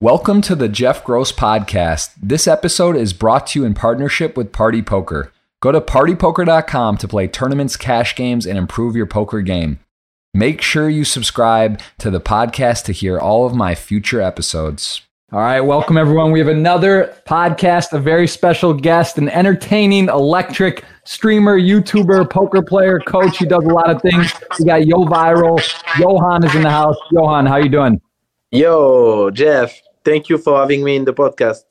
Welcome to the Jeff Gross Podcast. This episode is brought to you in partnership with Party Poker. Go to partypoker.com to play tournaments, cash games, and improve your poker game. Make sure you subscribe to the podcast to hear all of my future episodes. All right, welcome everyone. We have another podcast, a very special guest, an entertaining, electric streamer, YouTuber, poker player, coach. He does a lot of things. We got Yo Viral. Johan is in the house. Johan, how you doing? Yo, Jeff. Thank you for having me in the podcast.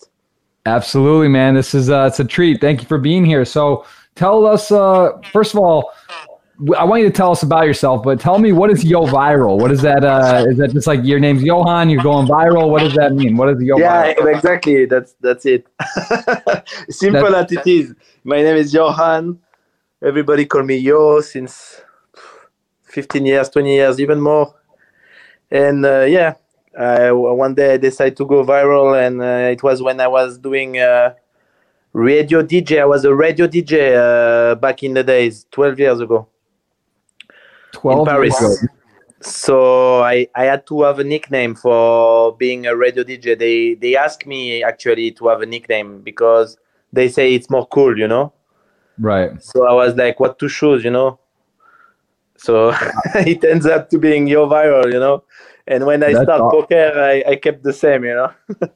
Absolutely, man. This is uh, it's a treat. Thank you for being here. So, tell us uh, first of all, I want you to tell us about yourself, but tell me what is Yo Viral? What is that? Uh, is that just like your name's Johan? You're going viral. What does that mean? What is Yo? Yeah, viral? exactly. That's that's it. Simple as it is. My name is Johan. Everybody call me Yo since 15 years, 20 years, even more. And uh, yeah, uh, one day I decided to go viral, and uh, it was when I was doing uh, radio DJ. I was a radio DJ uh, back in the days, 12 years ago. 12 in Paris. years ago. So I, I had to have a nickname for being a radio DJ. They they asked me actually to have a nickname because they say it's more cool, you know. Right. So I was like, what to choose, you know? So it ends up to being your Viral, you know. And when I That's start aw- poker, I, I kept the same, you know.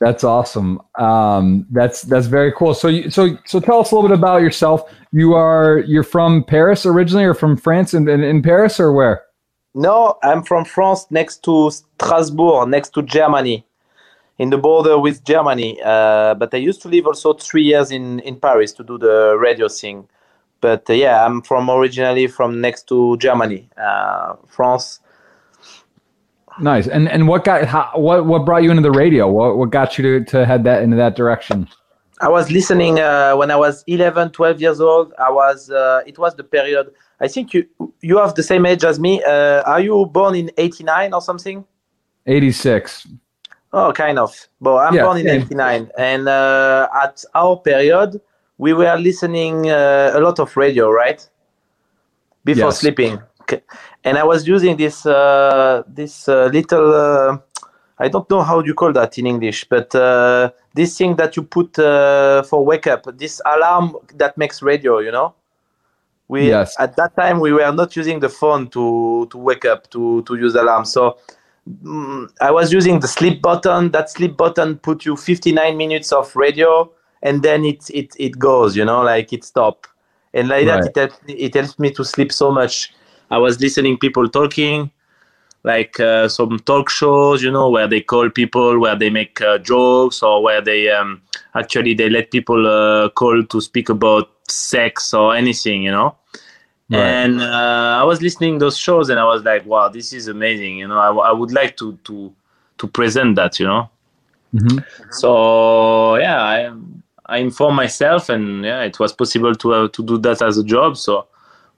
That's awesome. Um, that's that's very cool. So you, so so tell us a little bit about yourself. You are you're from Paris originally, or from France and in, in Paris, or where? No, I'm from France, next to Strasbourg, next to Germany, in the border with Germany. Uh, but I used to live also three years in, in Paris to do the radio thing. But uh, yeah, I'm from originally from next to Germany, uh, France. Nice. And and what got how, what what brought you into the radio? What what got you to, to head that into that direction? I was listening uh, when I was 11, 12 years old. I was. Uh, it was the period. I think you you have the same age as me. Uh, are you born in 89 or something? Eighty six. Oh, kind of. But I'm Yeah, born in same. 89. And uh, at our period, we were listening uh, a lot of radio, right? Before Yes. sleeping. Okay. And I was using this uh, this uh, little, uh, I don't know how you call that in English, but uh, this thing that you put uh, for wake up, this alarm that makes radio, you know? We, Yes. At that time, we were not using the phone to, to wake up, to, to use alarm. So mm, I was using the sleep button. That sleep button put you 59 minutes of radio, and then it it it goes. You know, like it stop, and like Right. that it helps, it helps me to sleep so much. I was listening people talking, like uh, some talk shows, you know, where they call people, where they make uh, jokes, or where they um, actually they let people uh, call to speak about sex or anything, you know. Right. And uh, I was listening those shows, and I was like, "Wow, this is amazing!" You know, I, I would like to to to present that, you know. Mhm. So yeah, I I informed myself, and yeah, it was possible to uh, to do that as a job. So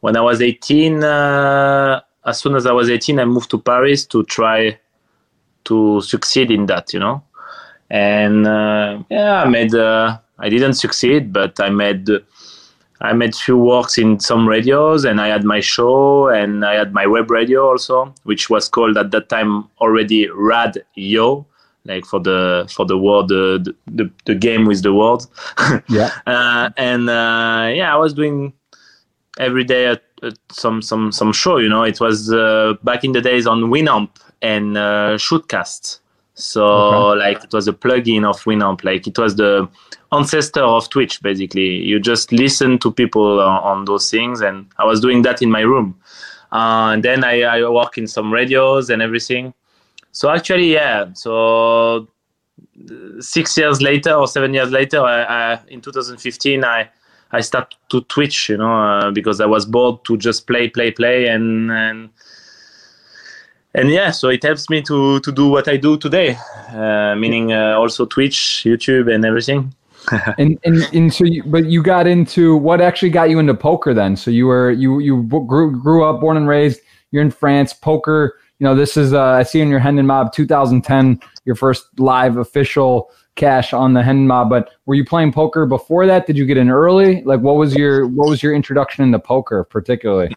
when I was 18, uh, as soon as I was 18, I moved to Paris to try to succeed in that, you know. And uh, yeah, I made. Uh, I didn't succeed, but I made. I made few works in some radios, and I had my show, and I had my web radio also, which was called at that time already Rad Yo, like for the for the word the the, the game with the words. Yeah. uh, and uh, yeah, I was doing every day at, at some some some show. You know, it was uh, back in the days on Winamp and uh, SHOUTcast. So Okay. like it was a plugin of Winamp. Like it was the ancestor of Twitch. Basically, you just listen to people on, on those things, and I was doing that in my room. Uh, and then I, I work in some radios and everything. So actually, yeah. So six years later or seven years later, I, I, in 2015, I I started to Twitch, you know, uh, because I was bored to just play, play, play, and and and yeah, so it helps me to to do what I do today, uh, meaning uh, also Twitch, YouTube, and everything. And and and so, you, but you got into what actually got you into poker then? So you were you you grew grew up, born and raised. You're in France. Poker. You know, this is uh, I see in your Hendon Mob 2010, your first live official cash on the Mob. But were you playing poker before that? Did you get in early? Like, what was your what was your introduction into poker, particularly?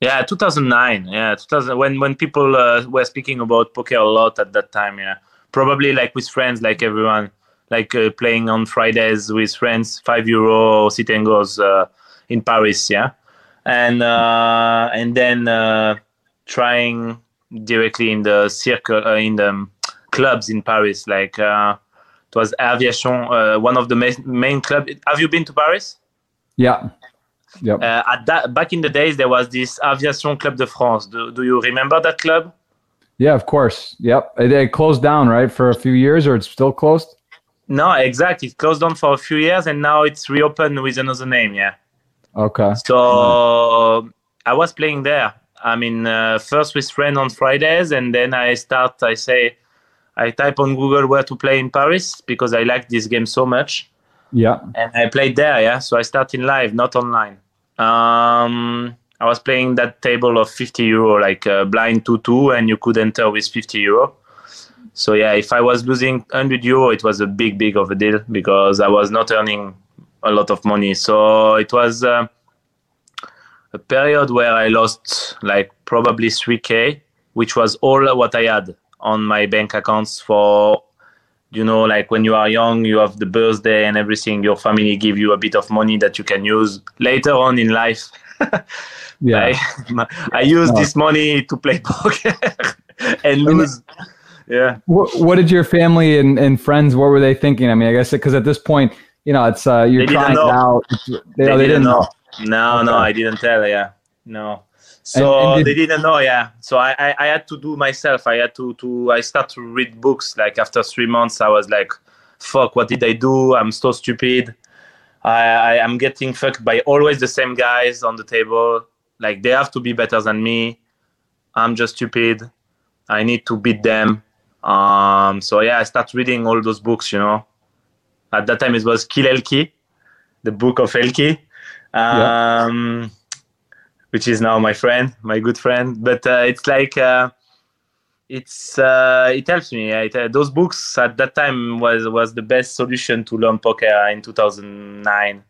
Yeah, 2009. Yeah, 2000. When when people uh, were speaking about poker a lot at that time. Yeah, probably like with friends, like everyone, like uh, playing on Fridays with friends, five euro sit and goes uh, in Paris, yeah, and uh, and then uh, trying directly in the circle uh, in the clubs in Paris, like uh, it was Aviation, one of the main, main club. Have you been to Paris? Yeah. Yep. at that back in the days, there was this Aviation Club de France. Do, do you remember that club? Yeah, of course. Yep. It, it, closed down, right, for a few years, or it's still closed? No, exactly. It closed down for a few years, and now it's reopened with another name. Yeah. Okay. So mm. I was playing there. I mean, uh, first with friend on Fridays, and then I start. I say, I type on Google where to play in Paris because I like this game so much. Yeah. And I played there. Yeah. So I started live, not online. Um, I was playing that table of 50 euro, like uh, blind 2 2, and you could enter with 50 euro. So, yeah, if I was losing 100 euro, it was a big, big of a deal because I was not earning a lot of money. So, it was uh, a period where I lost like probably 3K, which was all what I had on my bank accounts for you know like when you are young you have the birthday and everything your family give you a bit of money that you can use later on in life. Yeah. I, I use no. this money to play poker and lose. Yeah. What, what, did your family and, and friends what were they thinking? I mean i guess because at this point you know it's uh you're trying it out. They, they, they, didn't know, know. no okay. no i didn't tell yeah. No so and, and they didn't know yeah. So I, I, I had to do myself. I had to to i start to read books like after three months i was like fuck what did i do? I'm so stupid. I, I am getting fucked by always the same guys on the table. Like they have to be better than me. I'm just stupid. I need to beat them. Um so yeah i start reading all those books you know. At that time it was kill ElkY, the book of ElkY. um yeah which is now my friend, my good friend. But uh, it's like uh, it's uh, it helps me. It, uh, those books at that time was was the best solution to learn poker in 2009.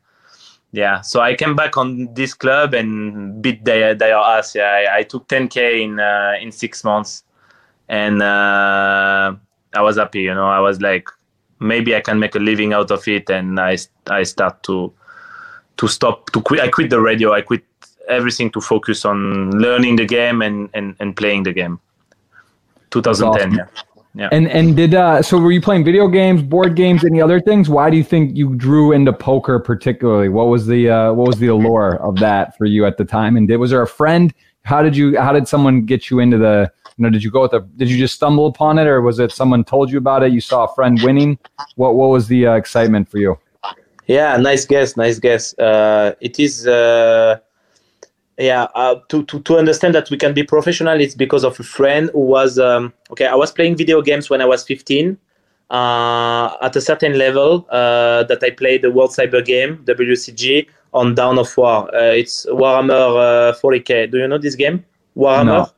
Yeah, so I came back on this club and beat their their ass. Yeah, I, I took 10k in uh, in six months, and uh, I was happy. You know, I was like, maybe I can make a living out of it, and I I start to to stop to quit. I quit the radio. I quit everything to focus on learning the game and, and, and playing the game. 2010, awesome. yeah. Yeah. And and did uh so were you playing video games, board games, any other things? Why do you think you drew into poker particularly? What was the uh what was the allure of that for you at the time? And did was there a friend? How did you how did someone get you into the you know did you go with a did you just stumble upon it or was it someone told you about it? You saw a friend winning? What what was the uh, excitement for you? Yeah, nice guess, nice guess. Uh it is uh yeah uh, to, to to understand that we can be professional it's because of a friend who was um, okay i was playing video games when i was 15 uh, at a certain level uh, that i played the world cyber game wcg on Dawn of War uh, it's warhammer 40k uh, do you know this game warhammer no.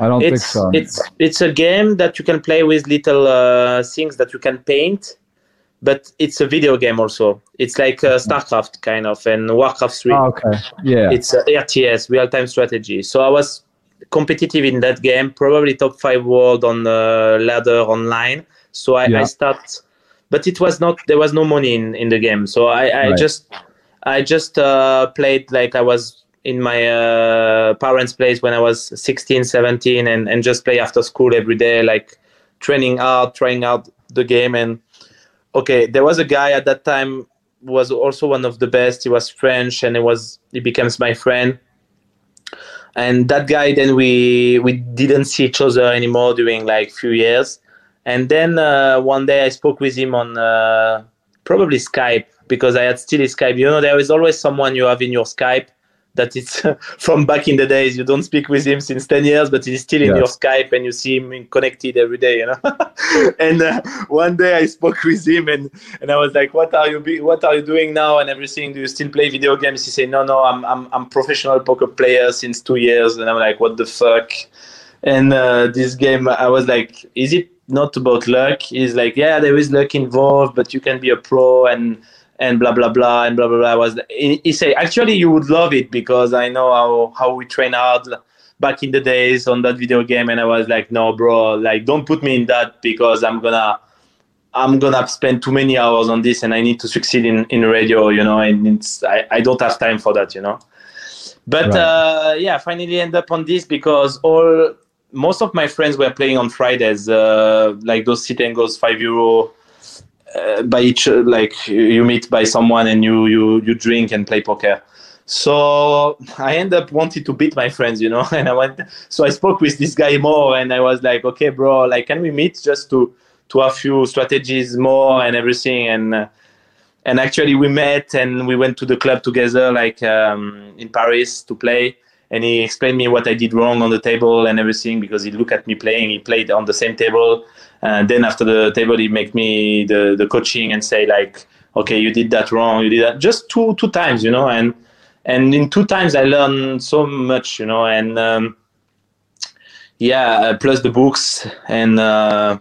I don't it's, think so. It's it's a game that you can play with little uh, things that you can paint, but it's a video game also. It's like uh, StarCraft kind of and Warcraft 3. Oh, okay. Yeah. It's uh, RTS, real time strategy. So I was competitive in that game, probably top five world on the ladder online. So I, yeah. I start, but it was not, there was no money in, in the game. So I, I right. just, I just uh, played like I was in my uh, parents' place when I was 16, 17 and, and just play after school every day, like training out, trying out the game and okay, there was a guy at that time was also one of the best. He was French, and it was he becomes my friend. And that guy, then we we didn't see each other anymore during like few years. And then uh, one day I spoke with him on uh, probably Skype because I had still Skype. You know, there is always someone you have in your Skype that it's from back in the days. You don't speak with him since 10 years, but he's still in yes. your Skype and you see him connected every day, you know. and uh, one day I spoke with him and, and I was like, what are you be, what are you doing now and everything? Do you still play video games? He said, no, no, I'm, I'm, I'm professional poker player since two years. And I'm like, what the fuck? And uh, this game, I was like, is it not about luck? He's like, yeah, there is luck involved, but you can be a pro and and blah blah blah and blah blah blah. Was he say actually you would love it because I know how how we train hard, back in the days on that video game, and I was like, no, bro, like don't put me in that because I'm gonna I'm gonna spend too many hours on this, and I need to succeed in in radio, you know, and it's I, I don't have time for that, you know. But right. uh, yeah, finally end up on this because all most of my friends were playing on Fridays, uh, like those sit and goes five euro. Uh, by each like you meet by someone and you you you drink and play poker so I end up wanting to beat my friends, you know, and I went. So I spoke with this guy more, and I was like, okay, bro, like, can we meet just to to a few strategies more and everything, and uh, and actually we met and we went to the club together, like um, in Paris to play. And he explained me what I did wrong on the table and everything because he looked at me playing. He played on the same table, and then after the table, he make me the the coaching and say like, okay, you did that wrong, you did that just two two times, you know, and and in two times I learned so much, you know, and um, yeah, uh, plus the books and uh,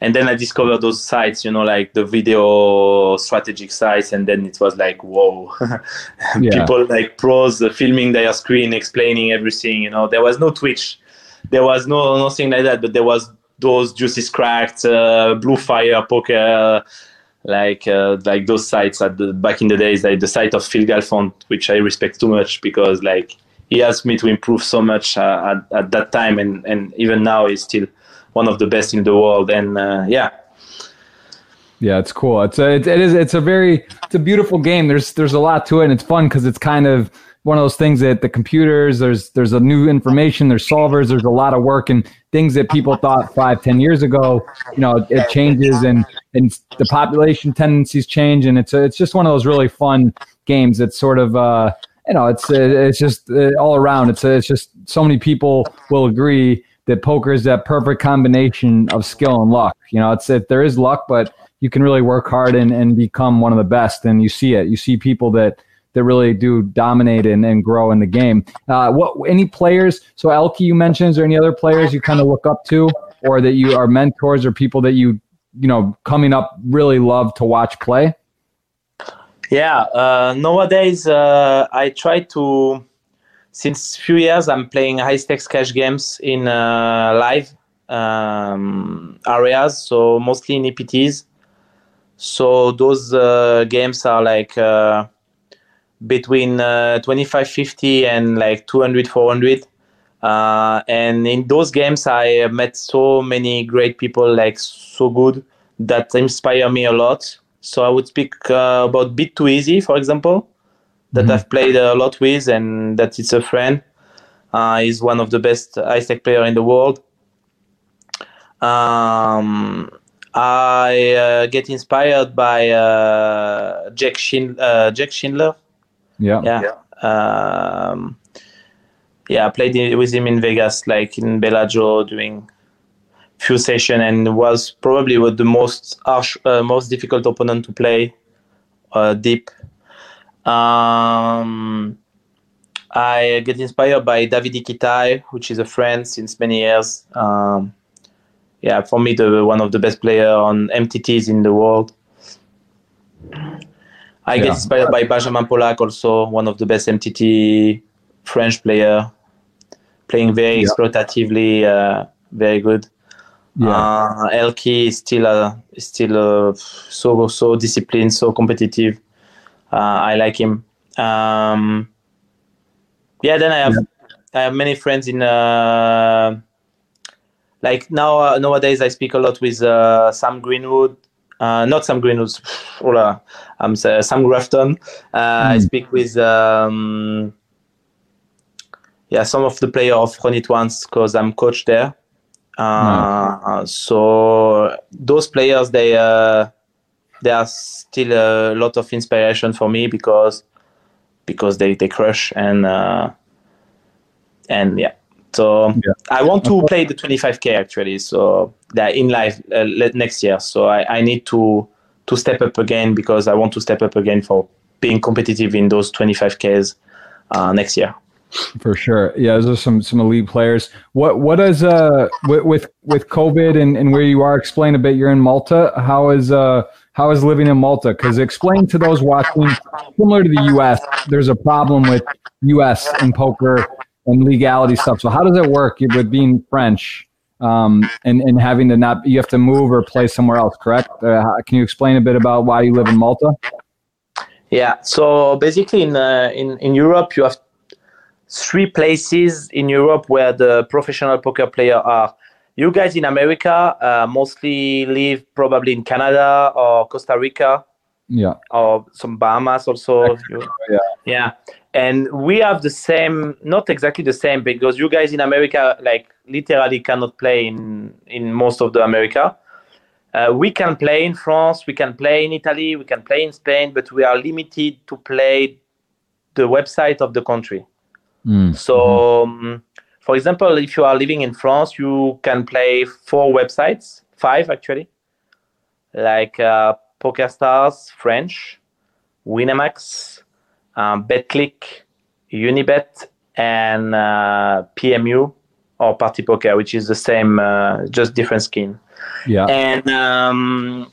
and then I discovered those sites, you know, like the video strategic sites, and then it was like, whoa, yeah. people like pros filming their screen, explaining everything, you know. There was no Twitch, there was no nothing like that, but there was those DeucesCracked, uh, Blue Fire Poker like uh, like those sites at the back in the days, like the site of Phil Galfond, which I respect too much because like he asked me to improve so much uh, at, at that time, and and even now he's still one of the best in the world. And uh, yeah, yeah, it's cool. It's a, it, is it's a very it's a beautiful game. There's there's a lot to it, and it's fun because it's kind of one of those things that the computers there's there's a new information there's solvers there's a lot of work and things that people thought five ten years ago you know it changes and and the population tendencies change and it's a, it's just one of those really fun games It's sort of uh you know it's it's just uh, all around it's it's just so many people will agree that poker is that perfect combination of skill and luck you know it's if there is luck but you can really work hard and, and become one of the best and you see it you see people that that really do dominate and, and grow in the game. Uh, what any players? So ElkY, you mentioned. Is there any other players you kind of look up to, or that you are mentors, or people that you you know coming up really love to watch play? Yeah, uh, nowadays uh, I try to. Since few years, I'm playing high stakes cash games in uh, live um, areas, so mostly in EPTs. So those uh, games are like uh, between uh, 2550 and like 200 400 uh, and in those games i met so many great people like so good that inspire me a lot. So i would speak uh, about bit too easy for example that mm-hmm. i've played a lot with and that it's a friend uh, he's one of the best ice tech player in the world um, I uh, get inspired by uh, Jack, Shin- uh, Jack Schindler. Yeah. Yeah. Um, yeah, I played with him in Vegas, like in Bellagio, doing few session, and was probably with the most harsh, uh, most difficult opponent to play uh, deep. Um, I get inspired by Davidi Kitai, which is a friend since many years. Um, yeah, for me, the one of the best player on MTTs in the world. I yeah. get inspired by Benjamin Pollak, also one of the best MTT French player, playing very yeah. exploitatively, uh, very good. Yeah. Uh, ElkY is still uh, still uh, so so disciplined, so competitive. Uh, I like him. Um, yeah, then I have yeah. I have many friends in uh, like now uh, nowadays I speak a lot with uh, Sam Greenwood, uh, not Sam Greenwood. Hola, I'm uh, Sam Grafton. Uh, mm. I hmm. speak with um, yeah some of the player of Run It Once because I'm coach there. Mm. So those players they uh, they are still a lot of inspiration for me because because they they crush and uh, and yeah. So yeah. I want to play the 25k actually. So that in live uh, next year. So I, I need to to step up again because I want to step up again for being competitive in those 25ks uh, next year. For sure, yeah. Those are some some elite players. What what is uh with with, with COVID and, and where you are? Explain a bit. You're in Malta. How is uh how is living in Malta? Because explain to those watching, similar to the U.S., there's a problem with U.S. and poker and legality stuff. So how does it work with being French um, and and having to not you have to move or play somewhere else? Correct? Uh, can you explain a bit about why you live in Malta? Yeah. So basically, in uh, in in Europe, you have three places in Europe where the professional poker player are. You guys in America uh, mostly live probably in Canada or Costa Rica. Yeah. Or some Bahamas also. Yeah. Yeah. And we have the same, not exactly the same, because you guys in America, like literally cannot play in in most of the America. Uh, we can play in France, we can play in Italy, we can play in Spain, but we are limited to play the website of the country. Mm. So, um, for example, if you are living in France, you can play four websites, five actually, like uh, PokerStars French, Winamax, um, Betclic, Unibet, and uh, PMU or Party Poker, which is the same, uh, just different skin. Yeah. And um,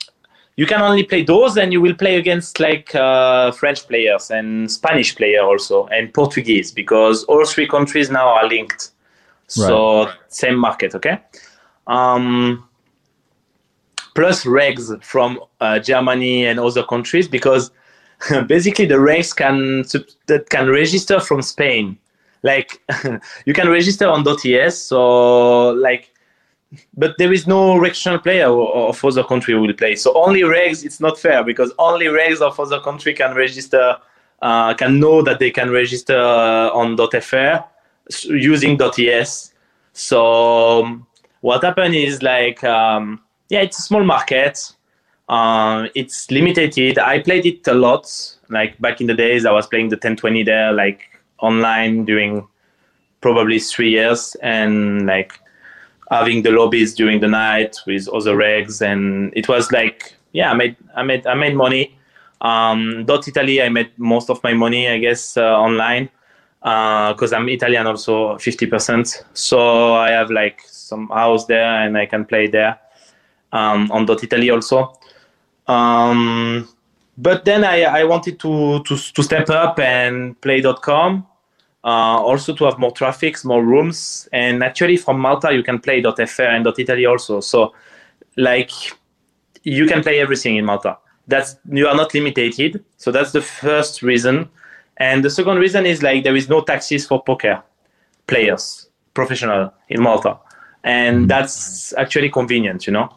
you can only play those, and you will play against like uh, French players and Spanish player also, and Portuguese, because all three countries now are linked. So right. same market, okay? Um, plus regs from uh, Germany and other countries, because basically the regs can that can register from Spain. Like you can register on .es, so like but there is no regional player of other country will play. So only regs, it's not fair because only regs of other country can register, uh, can know that they can register uh, on .fr using .es. So um, what happened is like, um, yeah, it's a small market. Uh, it's limited. I played it a lot. Like back in the days, I was playing the 1020 there, like online during probably three years, and like having the lobbies during the night with other regs, and it was like, yeah, I made, I made, I made money. Um, Dot Italy, I made most of my money, I guess, uh, online because uh, I'm Italian also, fifty percent. So I have like some house there, and I can play there um, on Dot Italy also. Um, but then I, I wanted to, to to step up and play .com uh, also to have more traffic, more rooms. And actually, from Malta, you can play .fr and .italy also. So, like, you can play everything in Malta. That's you are not limited. So that's the first reason. And the second reason is like there is no taxes for poker players, professional in Malta, and mm-hmm. that's actually convenient, you know.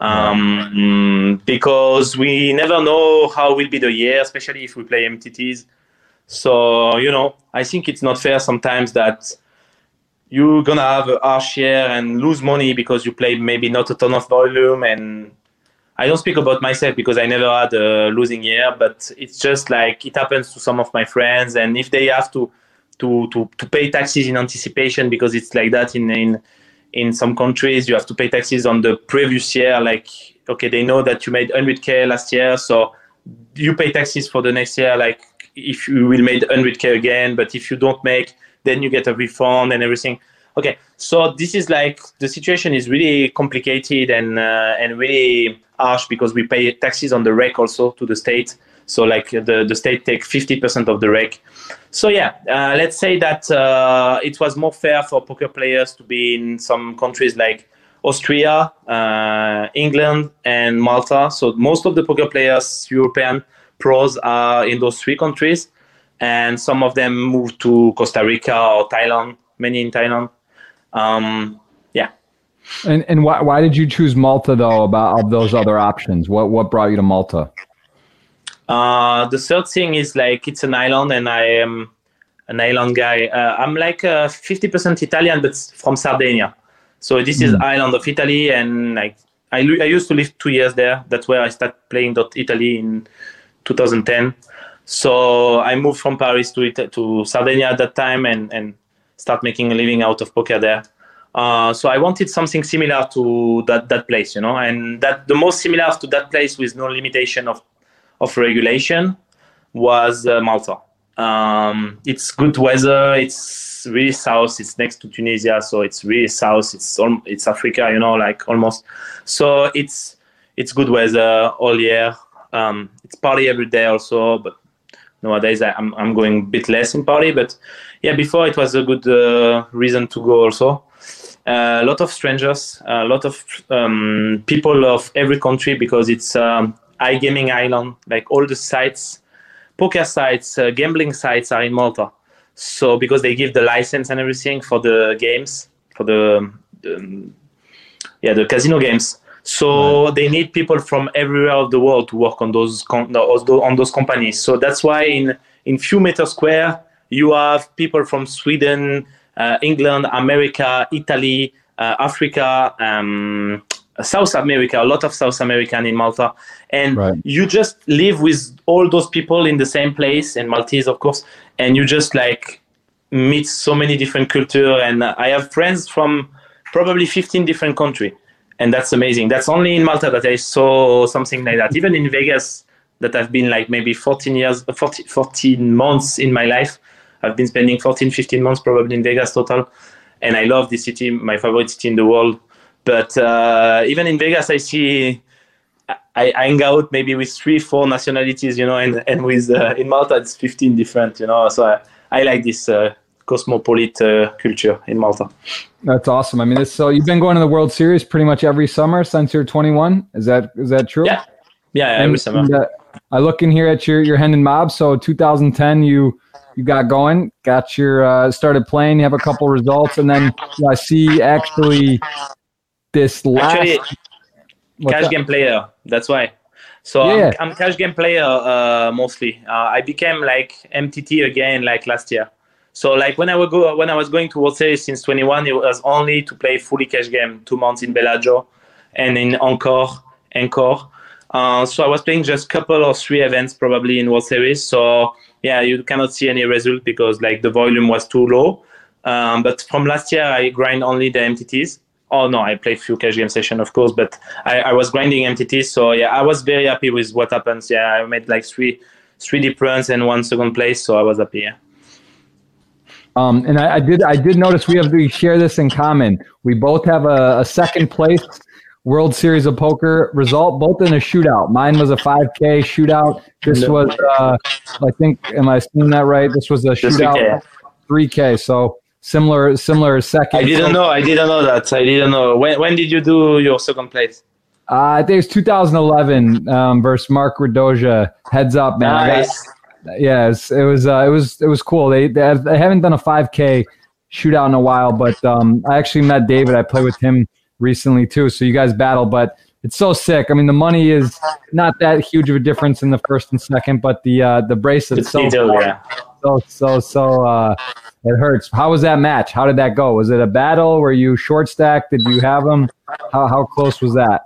Um, because we never know how will be the year, especially if we play MTTs so, you know, I think it's not fair sometimes that you're gonna have a harsh year and lose money because you play maybe not a ton of volume and I don't speak about myself because I never had a losing year, but it's just like it happens to some of my friends and if they have to to to, to pay taxes in anticipation because it's like that in in in some countries you have to pay taxes on the previous year like okay they know that you made 100k last year so you pay taxes for the next year like if you will make 100k again but if you don't make then you get a refund and everything. Okay so this is like the situation is really complicated and uh, and really harsh because we pay taxes on the rec also to the state so like the, the state take 50% of the rec so yeah uh, let's say that uh, it was more fair for poker players to be in some countries like austria uh, england and malta so most of the poker players european pros are in those three countries, and some of them moved to Costa Rica or Thailand. Many in Thailand. Um. And and why why did you choose Malta though? About of those other options, what what brought you to Malta? Uh, the third thing is like it's an island, and I am an island guy. Uh, I'm like uh, fifty percent Italian, but from Sardinia. So this mm. is hmm. island of Italy, and like I, I used to live two years there. That's where I started playing dot Italy in 2010. So I moved from Paris to to Sardinia at that time and and start making a living out of poker there. Uh, so I wanted something similar to that that place, you know, and that the most similar to that place with no limitation of of regulation was uh, Malta. Um, it's good weather. It's really south. It's next to Tunisia, so it's really south. It's it's Africa, you know, like almost. So it's it's good weather all year. Um, it's party every day also, but nowadays I'm I'm going a bit less in party, but yeah, before it was a good uh, reason to go also. Uh, a lot of strangers, a lot of um, people of every country because it's um, iGaming island. Like all the sites, poker sites, uh, gambling sites are in Malta. So because they give the license and everything for the games, for the, the yeah the casino games. So right. they need people from everywhere of the world to work on those on those companies. So that's why in in few meter square you have people from Sweden, uh, England, America, Italy, uh, Africa, um, South America, a lot of South American in Malta, and right. you just live with all those people in the same place, and Maltese, of course, and you just like meet so many different culture, and I have friends from probably 15 different countries, and that's amazing. That's only in Malta that I saw something like that. Even in Vegas, that I've been like maybe 14 years, 40, 14 months in my life. I've been spending 14, 15 months probably in Vegas total, and I love this city, my favorite city in the world but uh, even in Vegas, I see I, I, hang out maybe with three, four nationalities, you know, and and with uh, in Malta it's fifteen different, you know. So I, I like this uh, cosmopolitan uh, culture in Malta. That's awesome. I mean, so you've been going to the World Series pretty much every summer since you're 21. Is that is that true? Yeah, yeah, every and, summer. And, uh, I look in here at your your Hendon Mob. So 2010, you you got going, got your uh, started playing. You have a couple results, and then I see actually this last. Actually, cash that? game player. That's why. So yeah. I'm, I'm cash game player uh, mostly. Uh, I became like MTT again like last year. So like when I would go when I was going to World Series since 21, it was only to play fully cash game, two months in Bellagio, and in Encore, Encore. Uh, so I was playing just couple or three events probably in World Series. So yeah, you cannot see any result because like the volume was too low. Um, but from last year, I grind only the MTTs oh no, I played few cash game session, of course, but I, I was grinding MTT. So yeah, I was very happy with what happens. Yeah, I made like three three difference and one second place, so I was happy. Yeah. Um, and I, I, did I did notice we have we share this in common. We both have a, a second place World Series of Poker result, both in a shootout. Mine was a 5K shootout. This was, uh, I think, am I seeing that right? This was a shootout, 3K. So similar similar second. I didn't know. I didn't know that. I didn't know. When when did you do your second place? Uh, I think it's 2011 um, versus Mark Radoja. Heads up, man. Nice. yes, it was. Uh, it was. It was cool. They, they, have, they haven't done a 5K shootout in a while, but um, I actually met David. I played with him recently too. So you guys battle, but it's so sick. I mean, the money is not that huge of a difference in the first and second, but the uh, the bracelet so, yeah. so so so uh, it hurts. How was that match? How did that go? Was it a battle? Were you short stacked? Did you have them? How how close was that?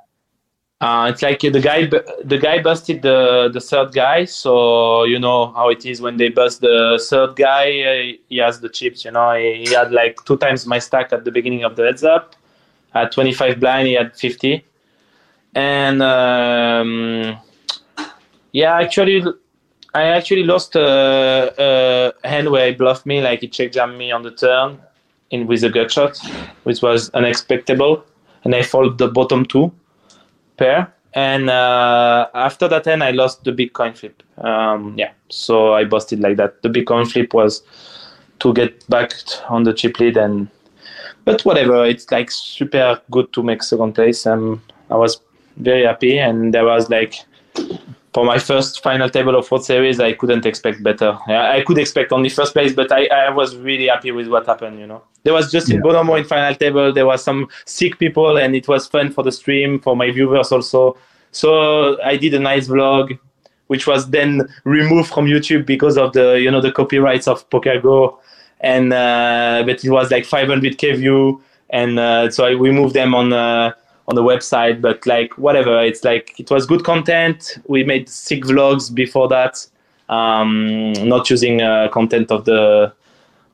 Uh, it's like the guy the guy busted the the third guy. So you know how it is when they bust the third guy. Uh, he has the chips. You know he, he, had like two times my stack at the beginning of the heads up. At 25 blind, he had 50. And um, yeah, actually I actually lost a, a, hand where he bluffed me, like he check jammed me on the turn in with a gut shot, which was unexpected. And I folded the bottom two pair. And uh, after that hand, I lost the big coin flip. Um, yeah, so I busted like that. The big coin flip was to get back on the chip lead, and but whatever. It's like super good to make second place. Um, I was very happy, and there was like for my first final table of World Series, I couldn't expect better. I could expect only first place, but I, I was really happy with what happened. You know, there was just yeah. Bonomo in final table. There was some sick people, and it was fun for the stream for my viewers also. So I did a nice vlog, which was then removed from YouTube because of the you know the copyrights of PokerGo, and uh, but it was like 500k view, and uh, so I, we moved them on. Uh, on the website but like whatever it's like it was good content. We made sick vlogs before that um, not using uh, content of the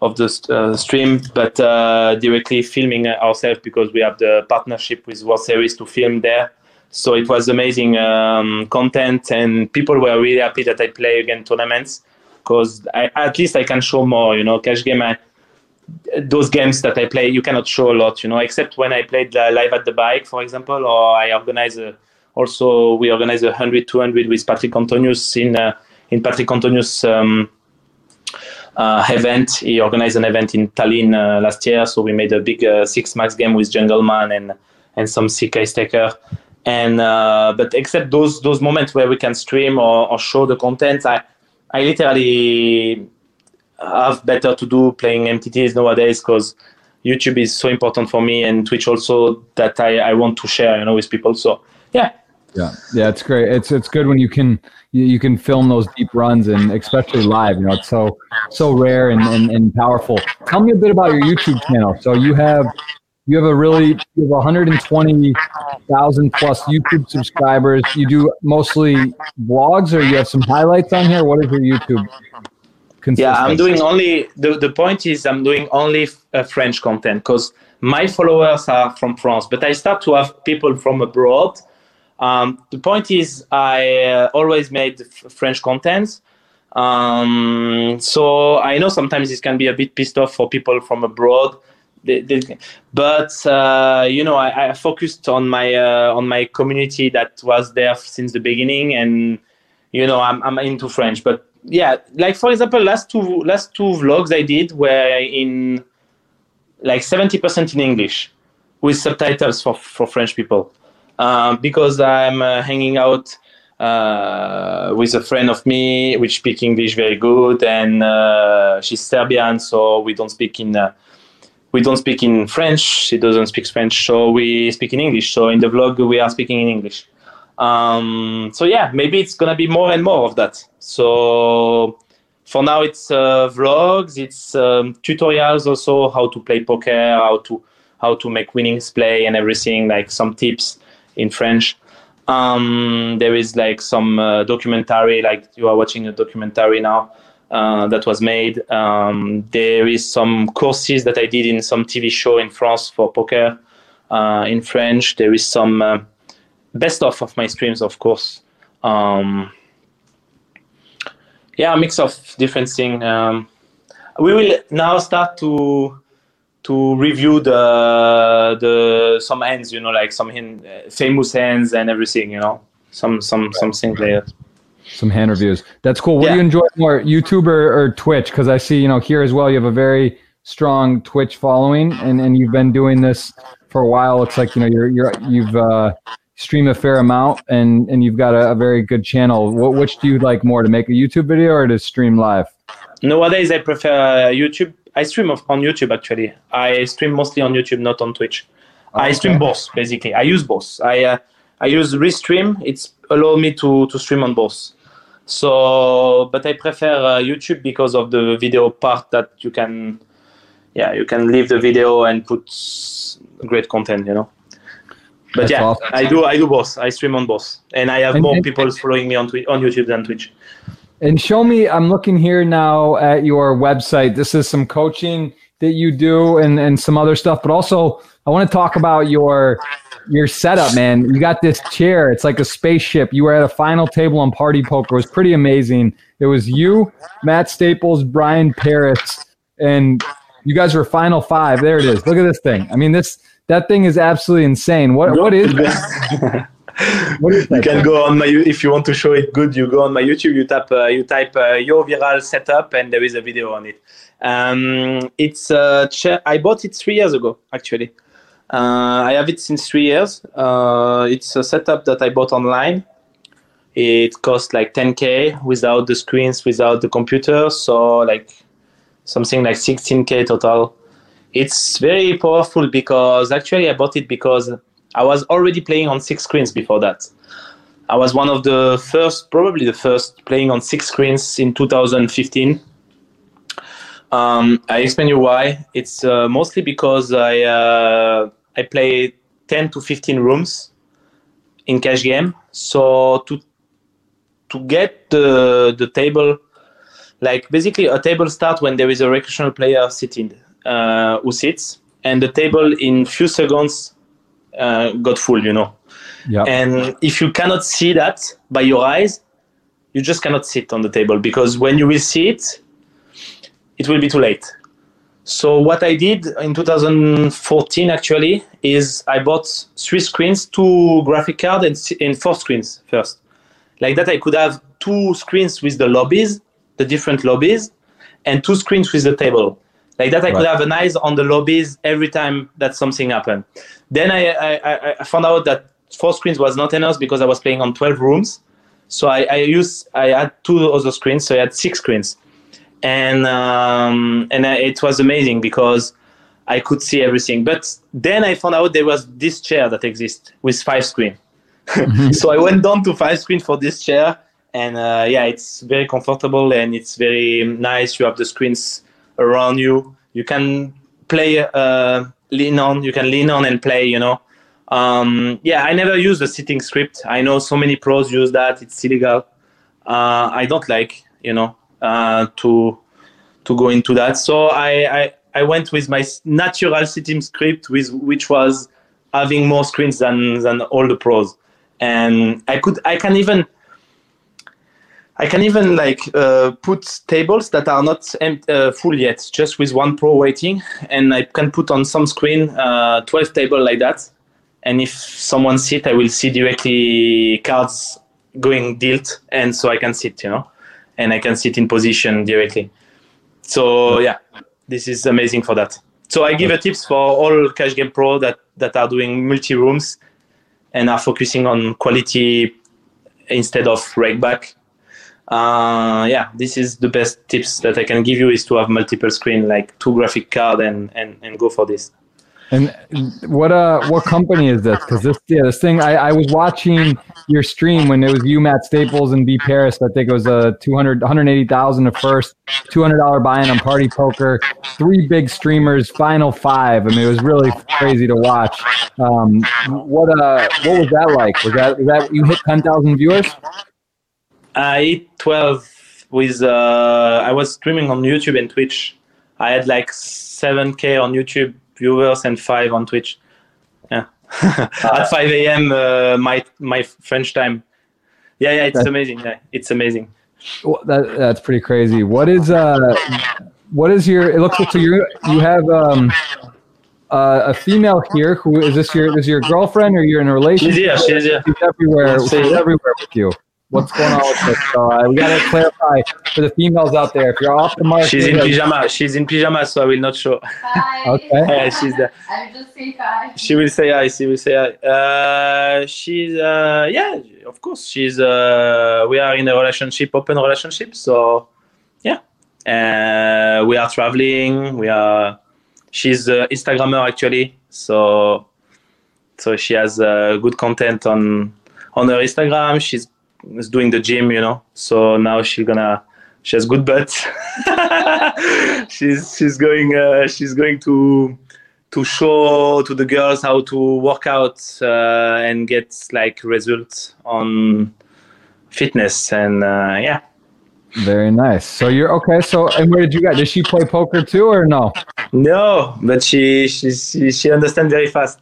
of the uh, stream but uh, directly filming ourselves because we have the partnership with world series to film there. So it was amazing um, content and people were really happy that i play again tournaments because at least i can show more you know cash game I, those games that I play, you cannot show a lot, you know, except when I played uh, live at the bike, for example, or I organize a, also we organize a 100 200 with Patrick Antonius in uh, in Patrick Antonius. Um, uh, event. He organized an event in Tallinn uh, last year, so we made a big uh, six max game with Jungleman and and some CK Staker. And uh, but except those those moments where we can stream or, or show the content, I I literally have better to do playing MTTs nowadays because YouTube is so important for me and Twitch also that I, I want to share you know with people. So yeah, yeah, yeah, it's great. It's it's good when you can you, you, can film those deep runs and especially live. You know, it's so so rare and, and, and powerful. Tell me a bit about your YouTube channel. So you have you have a really you have 120,000 plus YouTube subscribers. You do mostly vlogs, or you have some highlights on here. What is your YouTube? Yeah, I'm doing only the the point is I'm doing only uh, French content because my followers are from France, but I start to have people from abroad um, the point is, I uh, always made f- French contents. Um, so I know sometimes this can be a bit pissed off for people from abroad. But uh, you know, I, I, focused on my uh, on my community that was there since the beginning, and you know, I'm I'm into French. But yeah, like for example, last two last two vlogs I did were in like seventy percent in English with subtitles for for French people um, because I'm uh, hanging out uh, with a friend of me which speak English very good, and uh, she's Serbian, so we don't speak in uh, we don't speak in French. She doesn't speak French, so we speak in English. So in the vlog, we are speaking in English. Um, so yeah, maybe it's gonna be more and more of that. So for now, it's uh, vlogs, it's um, tutorials also how to play poker, how to how to make winnings play and everything, like some tips in French. Um, there is like some uh, documentary, like you are watching a documentary now uh, that was made. Um, there is some courses that I did in some TV show in France for poker uh, in French. There is some uh, best of of my streams, of course. Um, yeah, a mix of different things. Um, we will now start to to review the the some hands, you know, like some hand, famous hands and everything, you know, some some right. some things like that. Some hand reviews. That's cool. What yeah. do you enjoy more, YouTube or, or Twitch? Because I see, you know, here as well, you have a very strong Twitch following, and, and you've been doing this for a while. It's like you know you're you're you've uh, streamed a fair amount, and and you've got a, a very good channel. What which do you like more, to make a YouTube video or to stream live? Nowadays, I prefer YouTube I stream on YouTube actually. I stream mostly on YouTube, not on Twitch. Oh, I stream both basically. I use both. I uh, I use Restream. It's allow me to to stream on both. So, but I prefer uh, YouTube because of the video part that you can, yeah, you can leave the video and put great content, you know. But That's yeah, awesome. I do I do both. I stream on both, and I have and, more and, people following me on Twitch on YouTube than Twitch. And show me, I'm looking here now at your website. This is some coaching that you do and, and some other stuff, but also I want to talk about your your setup, man. You got this chair. It's like a spaceship. You were at a final table on Party Poker. It was pretty amazing. It was you, Matt Staples, Brian Paris, and you guys were final five. There it is. Look at this thing. I mean, this that thing is absolutely insane. What what is that? you can go on my if you want to show it good. You go on my YouTube. You tap uh, you type uh, your viral setup, and there is a video on it. Um, it's a chair. I bought it three years ago actually. Uh, I have it since three years. Uh, it's a setup that I bought online. It cost like 10k without the screens, without the computer, so like something like 16k total. It's very powerful because actually I bought it because I was already playing on six screens before that. I was one of the first, probably the first, playing on six screens in 2015. Um, I explain you why. It's uh, mostly because I uh, I play 10 to 15 rooms in cash game. So to to get the the table, like basically a table start when there is a recreational player sitting uh, who sits, and the table in few seconds uh, got full, you know. And if you cannot see that by your eyes, you just cannot sit on the table because when you will see it, it will be too late. So what I did in 2014 actually is I bought three screens, two graphic cards, and, and four screens first. Like that, I could have two screens with the lobbies, the different lobbies, and two screens with the table. Like that, I could have an eyes on the lobbies every time that something happened. Then I, I, I found out that four screens was not enough because I was playing on 12 rooms. So I, I used, I had two other screens, so I had six screens. And, um, and it was amazing because I could see everything. But then I found out there was this chair that exists with five screen. Mm-hmm. so I went down to five screen for this chair. And uh, yeah, it's very comfortable and it's very nice. You have the screens around you. You can play, uh, lean on. You can lean on and play. You know. Um, yeah, I never use the seating script. I know so many pros use that. It's illegal. Uh, I don't like, you know, to to go into that. So I, I I went with my natural seating script, with which was having more screens than than all the pros, and I could I can even I can even like uh, put tables that are not uh, full yet, just with one pro waiting, and I can put on some screen uh, 12 table like that. And if someone sit, I will see directly cards going dealt, and so I can sit, you know, and I can sit in position directly. So yeah, this is amazing for that. So I give a tips for all cash game pro that that are doing multi rooms and are focusing on quality instead of rake back uh, yeah, this is the best tips that I can give you is to have multiple screen, like two graphic card, and and and go for this. And what uh what company is this? Because this yeah this thing I, I was watching your stream when it was you Matt Staples and B Paris. I think it was a 200 180,000 a first, two hundred dollar buy-in on Party Poker, three big streamers, final five. I mean it was really crazy to watch. Um, what uh what was that like? Was that was that you hit ten thousand viewers? I hit 12 with, uh, I was streaming on YouTube and Twitch. I had like 7K on YouTube viewers and 5 on Twitch. Yeah. At 5 a.m. Uh, my, my French time. Yeah, yeah, it's that's, amazing. Yeah, it's amazing. Well, that, that's pretty crazy. What is, uh, what is your, it looks like so you you have, um, uh, a female here who is this your is your girlfriend or you're in a relationship? She's, yeah, she's, yeah. she's everywhere. She's everywhere with you what's going on with this. So uh, we got to clarify for the females out there. If you're off the market, she's in pyjama. She's in pyjama, so I will not show. Hi. okay. Yeah, she's there. I will just say hi. She will say hi. She will say hi. Uh, she's uh, yeah, of course. She's uh, we are in a relationship, open relationship. So yeah, uh, we are traveling. We are. She's uh, Instagrammer actually. So so she has uh, good content on on her Instagram. She's is doing the gym, you know. So now she's gonna she has good butt. she's she's going uh, she's going to to show to the girls how to work out uh, and get like results on fitness and uh, yeah. Very nice. So you're okay. So and where did you get? Did she play poker too or no? No, but she she she, she understands very fast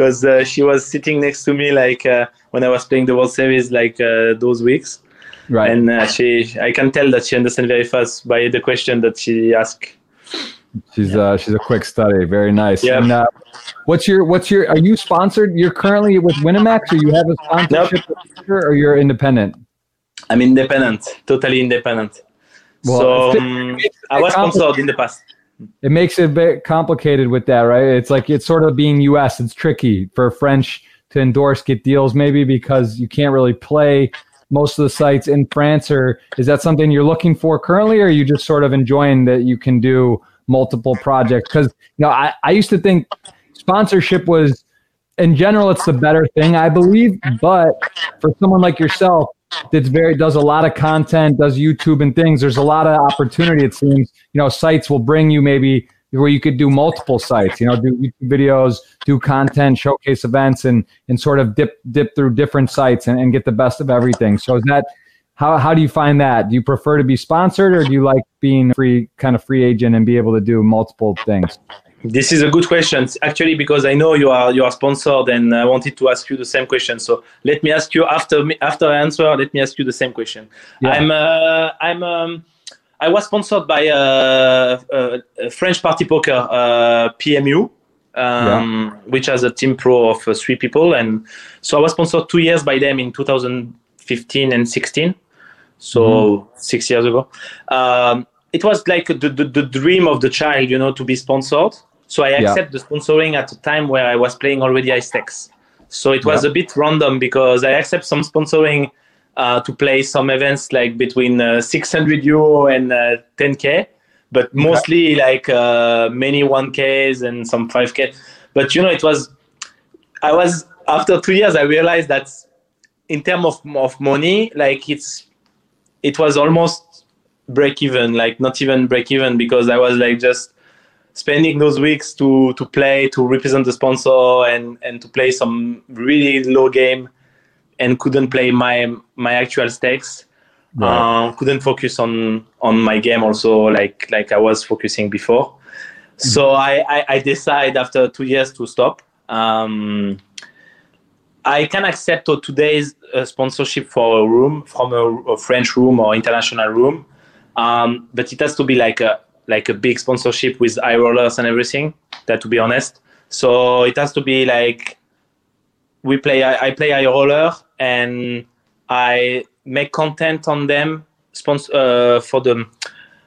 because uh, she was sitting next to me like uh, when I was playing the World Series like uh, those weeks. Right. And uh, she, I can tell that she understands very fast by the question that she asked. She's yeah. uh she's a quick study. Very nice. Yeah. And, uh, what's your what's your are you sponsored? You're currently with Winamax or you have a sponsorship nope. or you're independent? I'm independent, totally independent. Well, so um, I was sponsored in the past it makes it a bit complicated with that, right? It's like it's sort of being US. It's tricky for French to endorse, get deals, maybe because you can't really play most of the sites in France. Or is that something you're looking for currently, or are you just sort of enjoying that you can do multiple projects? Because you know, I, I used to think sponsorship was in general it's the better thing, I believe. But for someone like yourself, that's very does a lot of content, does YouTube and things. There's a lot of opportunity. It seems you know sites will bring you maybe where you could do multiple sites. You know, do YouTube videos, do content, showcase events, and and sort of dip dip through different sites and, and get the best of everything. So is that how how do you find that? Do you prefer to be sponsored or do you like being free kind of free agent and be able to do multiple things? This is a good question, actually, because I know you are you are sponsored, and I wanted to ask you the same question. So let me ask you after me, after I answer. Let me ask you the same question. Yeah. I'm uh, I'm um, I was sponsored by uh, uh, French Party Poker uh, PMU, um, yeah. which has a team pro of uh, three people, and so I was sponsored two years by them in 2015 and 16. so mm-hmm. six years ago. Um, it was like the, the, the, dream of the child, you know, to be sponsored. So I accept yeah. the sponsoring at a time where I was playing already high stakes. So it was yeah. a bit random because I accept some sponsoring uh, to play some events like between uh, 600 euro and uh, 10k, but mostly like uh, many 1ks and some 5k. But you know, it was I was after two years I realized that in terms of of money, like it's it was almost break even, like not even break even because I was like just spending those weeks to to play to represent the sponsor and and to play some really low game and couldn't play my my actual stakes right. uh, couldn't focus on on my game also like like i was focusing before mm-hmm. so I, I, I decide after two years to stop um, I can accept today's uh, sponsorship for a room from a, a, French room or international room, um, but it has to be like a like a big sponsorship with high rollers and everything. That to be honest, so it has to be like we play. I, play high roller and I make content on them sponsor uh, for the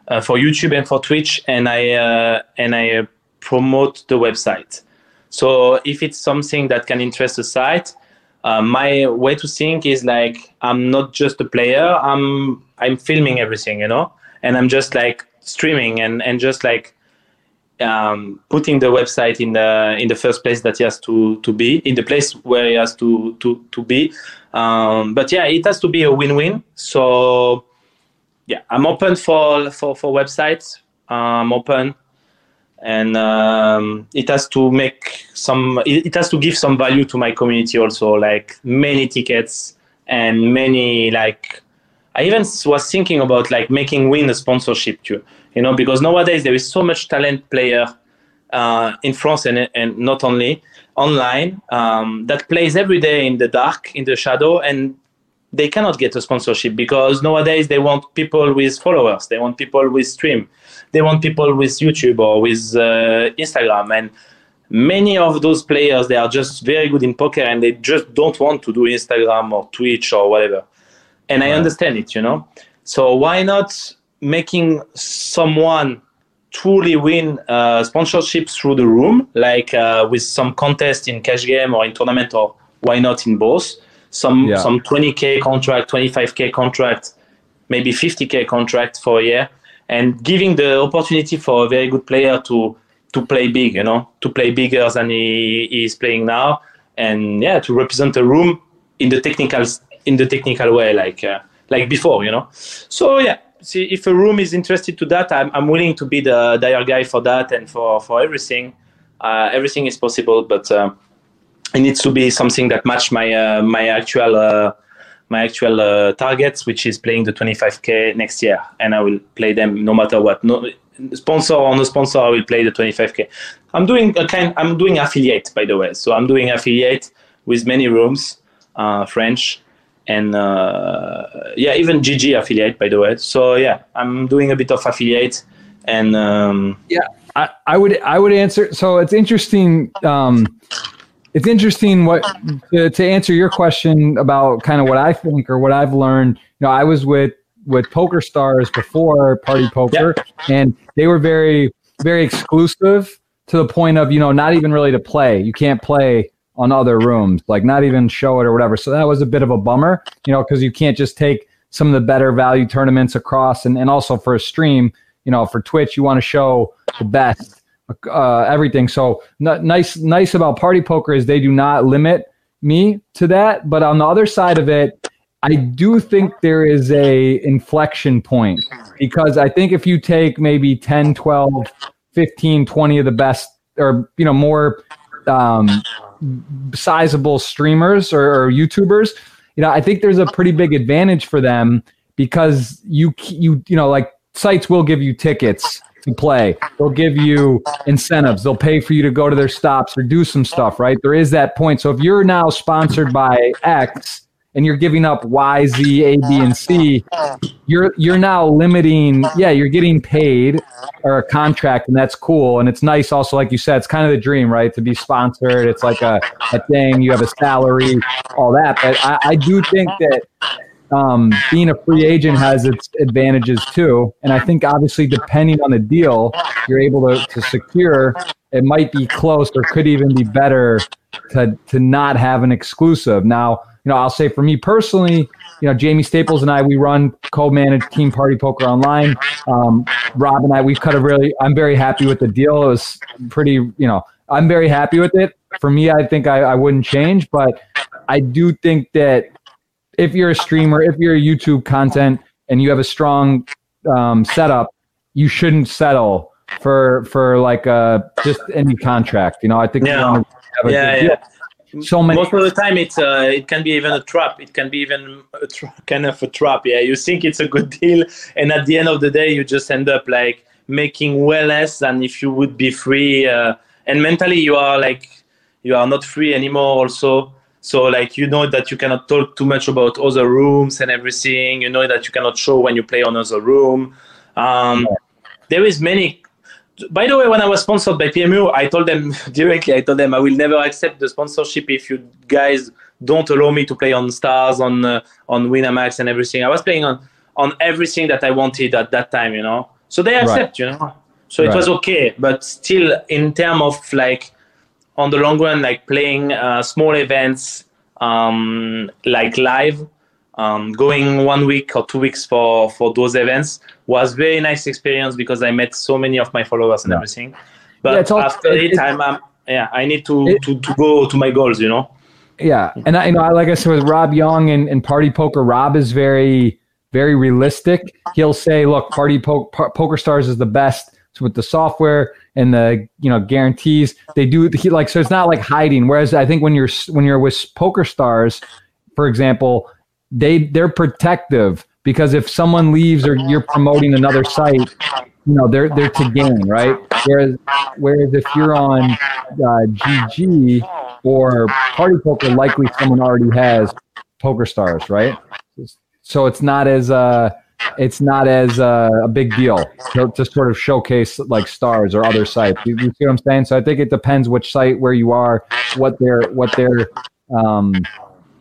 uh, for YouTube and for Twitch, and I uh, and I uh, promote the website. So if it's something that can interest the site, uh, my way to think is like I'm not just a player. I'm I'm filming everything, you know, and I'm just like streaming and and just like um, putting the website in the in the first place that he has to to be in the place where he has to to to be. Um, but yeah, it has to be a win-win. So yeah, I'm open for for for websites. I'm open and um, it has to make some it, has to give some value to my community also like many tickets and many like i even was thinking about like making win a sponsorship too you know because nowadays there is so much talent player uh, in france and, and not only online um, that plays every day in the dark in the shadow and they cannot get a sponsorship because nowadays they want people with followers they want people with stream they want people with youtube or with uh, instagram and many of those players they are just very good in poker and they just don't want to do instagram or twitch or whatever and right. i understand it you know so why not making someone truly win uh, sponsorship through the room like uh, with some contest in cash game or in tournament or why not in both some yeah. some 20k contract, 25k contract, maybe 50k contract for a year, and giving the opportunity for a very good player to to play big, you know, to play bigger than he, he is playing now, and yeah, to represent a room in the technical in the technical way, like uh, like before, you know. So yeah, see if a room is interested to that, I'm I'm willing to be the dire guy for that and for for everything. Uh, everything is possible, but. Uh, it needs to be something that match my uh, my actual uh, my actual uh, targets, which is playing the 25k next year, and I will play them no matter what. No sponsor or no sponsor, I will play the 25k. I'm doing a kind. I'm doing affiliate, by the way. So I'm doing affiliate with many rooms, uh, French, and uh, yeah, even GG affiliate, by the way. So yeah, I'm doing a bit of affiliate, and um, yeah, I, I would I would answer. So it's interesting. Um, it's interesting what to, to answer your question about kind of what I think or what I've learned. You know, I was with with Poker Stars before Party Poker, yep. and they were very very exclusive to the point of you know not even really to play. You can't play on other rooms, like not even show it or whatever. So that was a bit of a bummer, you know, because you can't just take some of the better value tournaments across, and and also for a stream, you know, for Twitch, you want to show the best uh, everything. So n- nice, nice about party poker is they do not limit me to that. But on the other side of it, I do think there is a inflection point because I think if you take maybe 10, 12, 15, 20 of the best or, you know, more um, sizable streamers or, or YouTubers, you know, I think there's a pretty big advantage for them because you, you, you know, like sites will give you tickets to play. They'll give you incentives. They'll pay for you to go to their stops or do some stuff, right? There is that point. So if you're now sponsored by X and you're giving up Y, Z, A, B, and C, you're you're now limiting. Yeah, you're getting paid or a contract, and that's cool. And it's nice, also, like you said, it's kind of the dream, right? To be sponsored, it's like a, a thing. You have a salary, all that. But I, I do think that um, being a free agent has its advantages too. And I think obviously depending on the deal you're able to, to secure, it might be close or could even be better to to not have an exclusive. Now, you know, I'll say for me personally, you know, Jamie Staples and I, we run co-managed Team Party Poker Online. Um, Rob and I, we've cut a really. I'm very happy with the deal. It was pretty, you know, I'm very happy with it. For me, I think I, I wouldn't change, but I do think that if you're a streamer, if you're a YouTube content, and you have a strong um, setup, you shouldn't settle for for like uh, just any contract. You know, I think yeah, yeah, yeah so many. Most of the time, it's uh, it can be even a trap. It can be even a tra- kind of a trap. Yeah, you think it's a good deal, and at the end of the day, you just end up like making way less than if you would be free. Uh, and mentally, you are like you are not free anymore. Also, so like you know that you cannot talk too much about other rooms and everything. You know that you cannot show when you play on other room. Um, there is many by the way, when I was sponsored by PMU, I told them directly, I told them I will never accept the sponsorship if you guys don't allow me to play on stars, on uh, on Winamax and everything. I was playing on on everything that I wanted at that time, you know. So they accept, right. you know. So right. it was okay, but still, in terms of like on the long run, like playing uh, small events, um, like live, um, going one week or two weeks for for those events was very nice experience because I met so many of my followers and yeah. everything. But yeah, after it, it, I'm, um, yeah, I need to, it, to to go to my goals, you know. Yeah, and I, you know, like I said with Rob Yong and, and Party Poker, Rob is very very realistic. He'll say, "Look, Party po- Poker Stars is the best." So with the software and the you know guarantees, they do he like so it's not like hiding. Whereas I think when you're when you're with Poker Stars, for example, they they're protective because if someone leaves or you're promoting another site, you know they're they're to gain, right? Whereas whereas if you're on uh, GG or Party Poker, likely someone already has Poker Stars, right? So it's not as uh it's not as uh, a big deal to, to, sort of showcase like stars or other sites. You, you, see what I'm saying? So I think it depends which site where you are, what they're what they're um,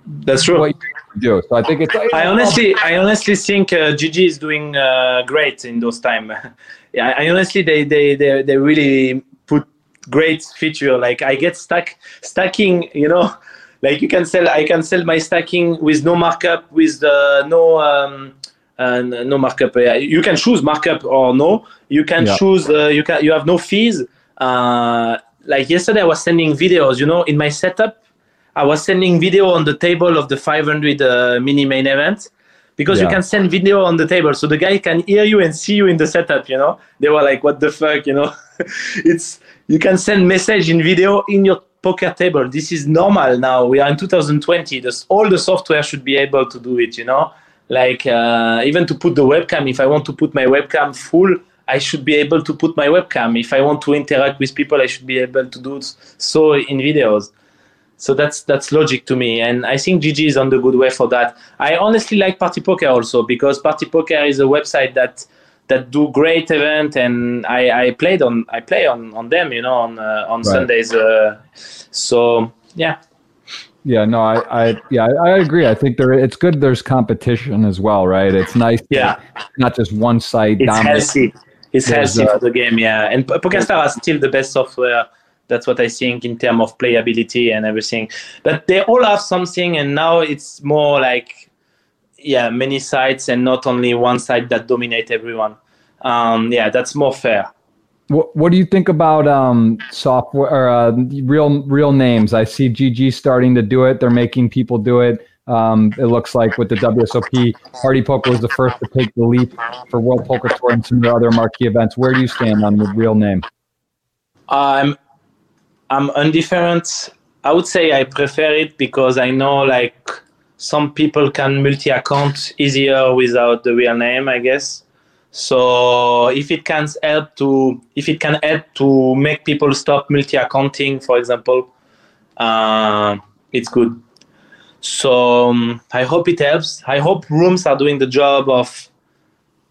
that's true. What do. So I think it's. I honestly, I honestly think uh, GG is doing uh, great in those time. yeah, I honestly, they, they, they, they really put great feature. Like I get stuck staking, you know, like you can sell, I can sell my staking with no markup, with uh, no. Um, uh, no markup. Yeah. You can choose markup or no. You can yeah. choose. Uh, you can. You have no fees. Uh, like yesterday, I was sending videos. You know, in my setup, I was sending video on the table of the 500 uh, mini main event because yeah. you can send video on the table so the guy can hear you and see you in the setup you know? They were like what the fuck you know? It's you can send message in video in your poker table. This is normal now. We are in 2020 this, all the software should be able to do it you know? Like uh, even to put the webcam if i want to put my webcam full i should be able to put my webcam. If i want to interact with people i should be able to do so in videos so that's that's logic to me, and I think GG is on the good way for that. I honestly like Party Poker also because Party Poker is a website that that do great event, and I, I played on I play on, on them, you know, on uh, on right. Sundays. Uh, so yeah. Yeah, no, I, I, yeah, I, I agree. I think there, it's good. There's competition as well, right? It's nice. Yeah. Not just one site. It's dominate. healthy. It's There's, healthy uh, for the game. Yeah, and PokerStar has still the best software that's what I think in terms of playability and everything. But they all have something, and now it's more like, yeah, many sides and not only one side that dominate everyone. Um, yeah, that's more fair. What, what do you think about um, software or uh, real real names? I see GG starting to do it. They're making people do it. Um, it looks like with the WSOP, Party Poker was the first to take the leap for World Poker Tour and some of the other marquee events. Where do you stand on the real name? I'm I'm indifferent. I would say I prefer it because I know like some people can multi-account easier without the real name, I guess. So if it can help to if it can help to make people stop multi-accounting, for example, uh, it's good. So um, I hope it helps. I hope rooms are doing the job of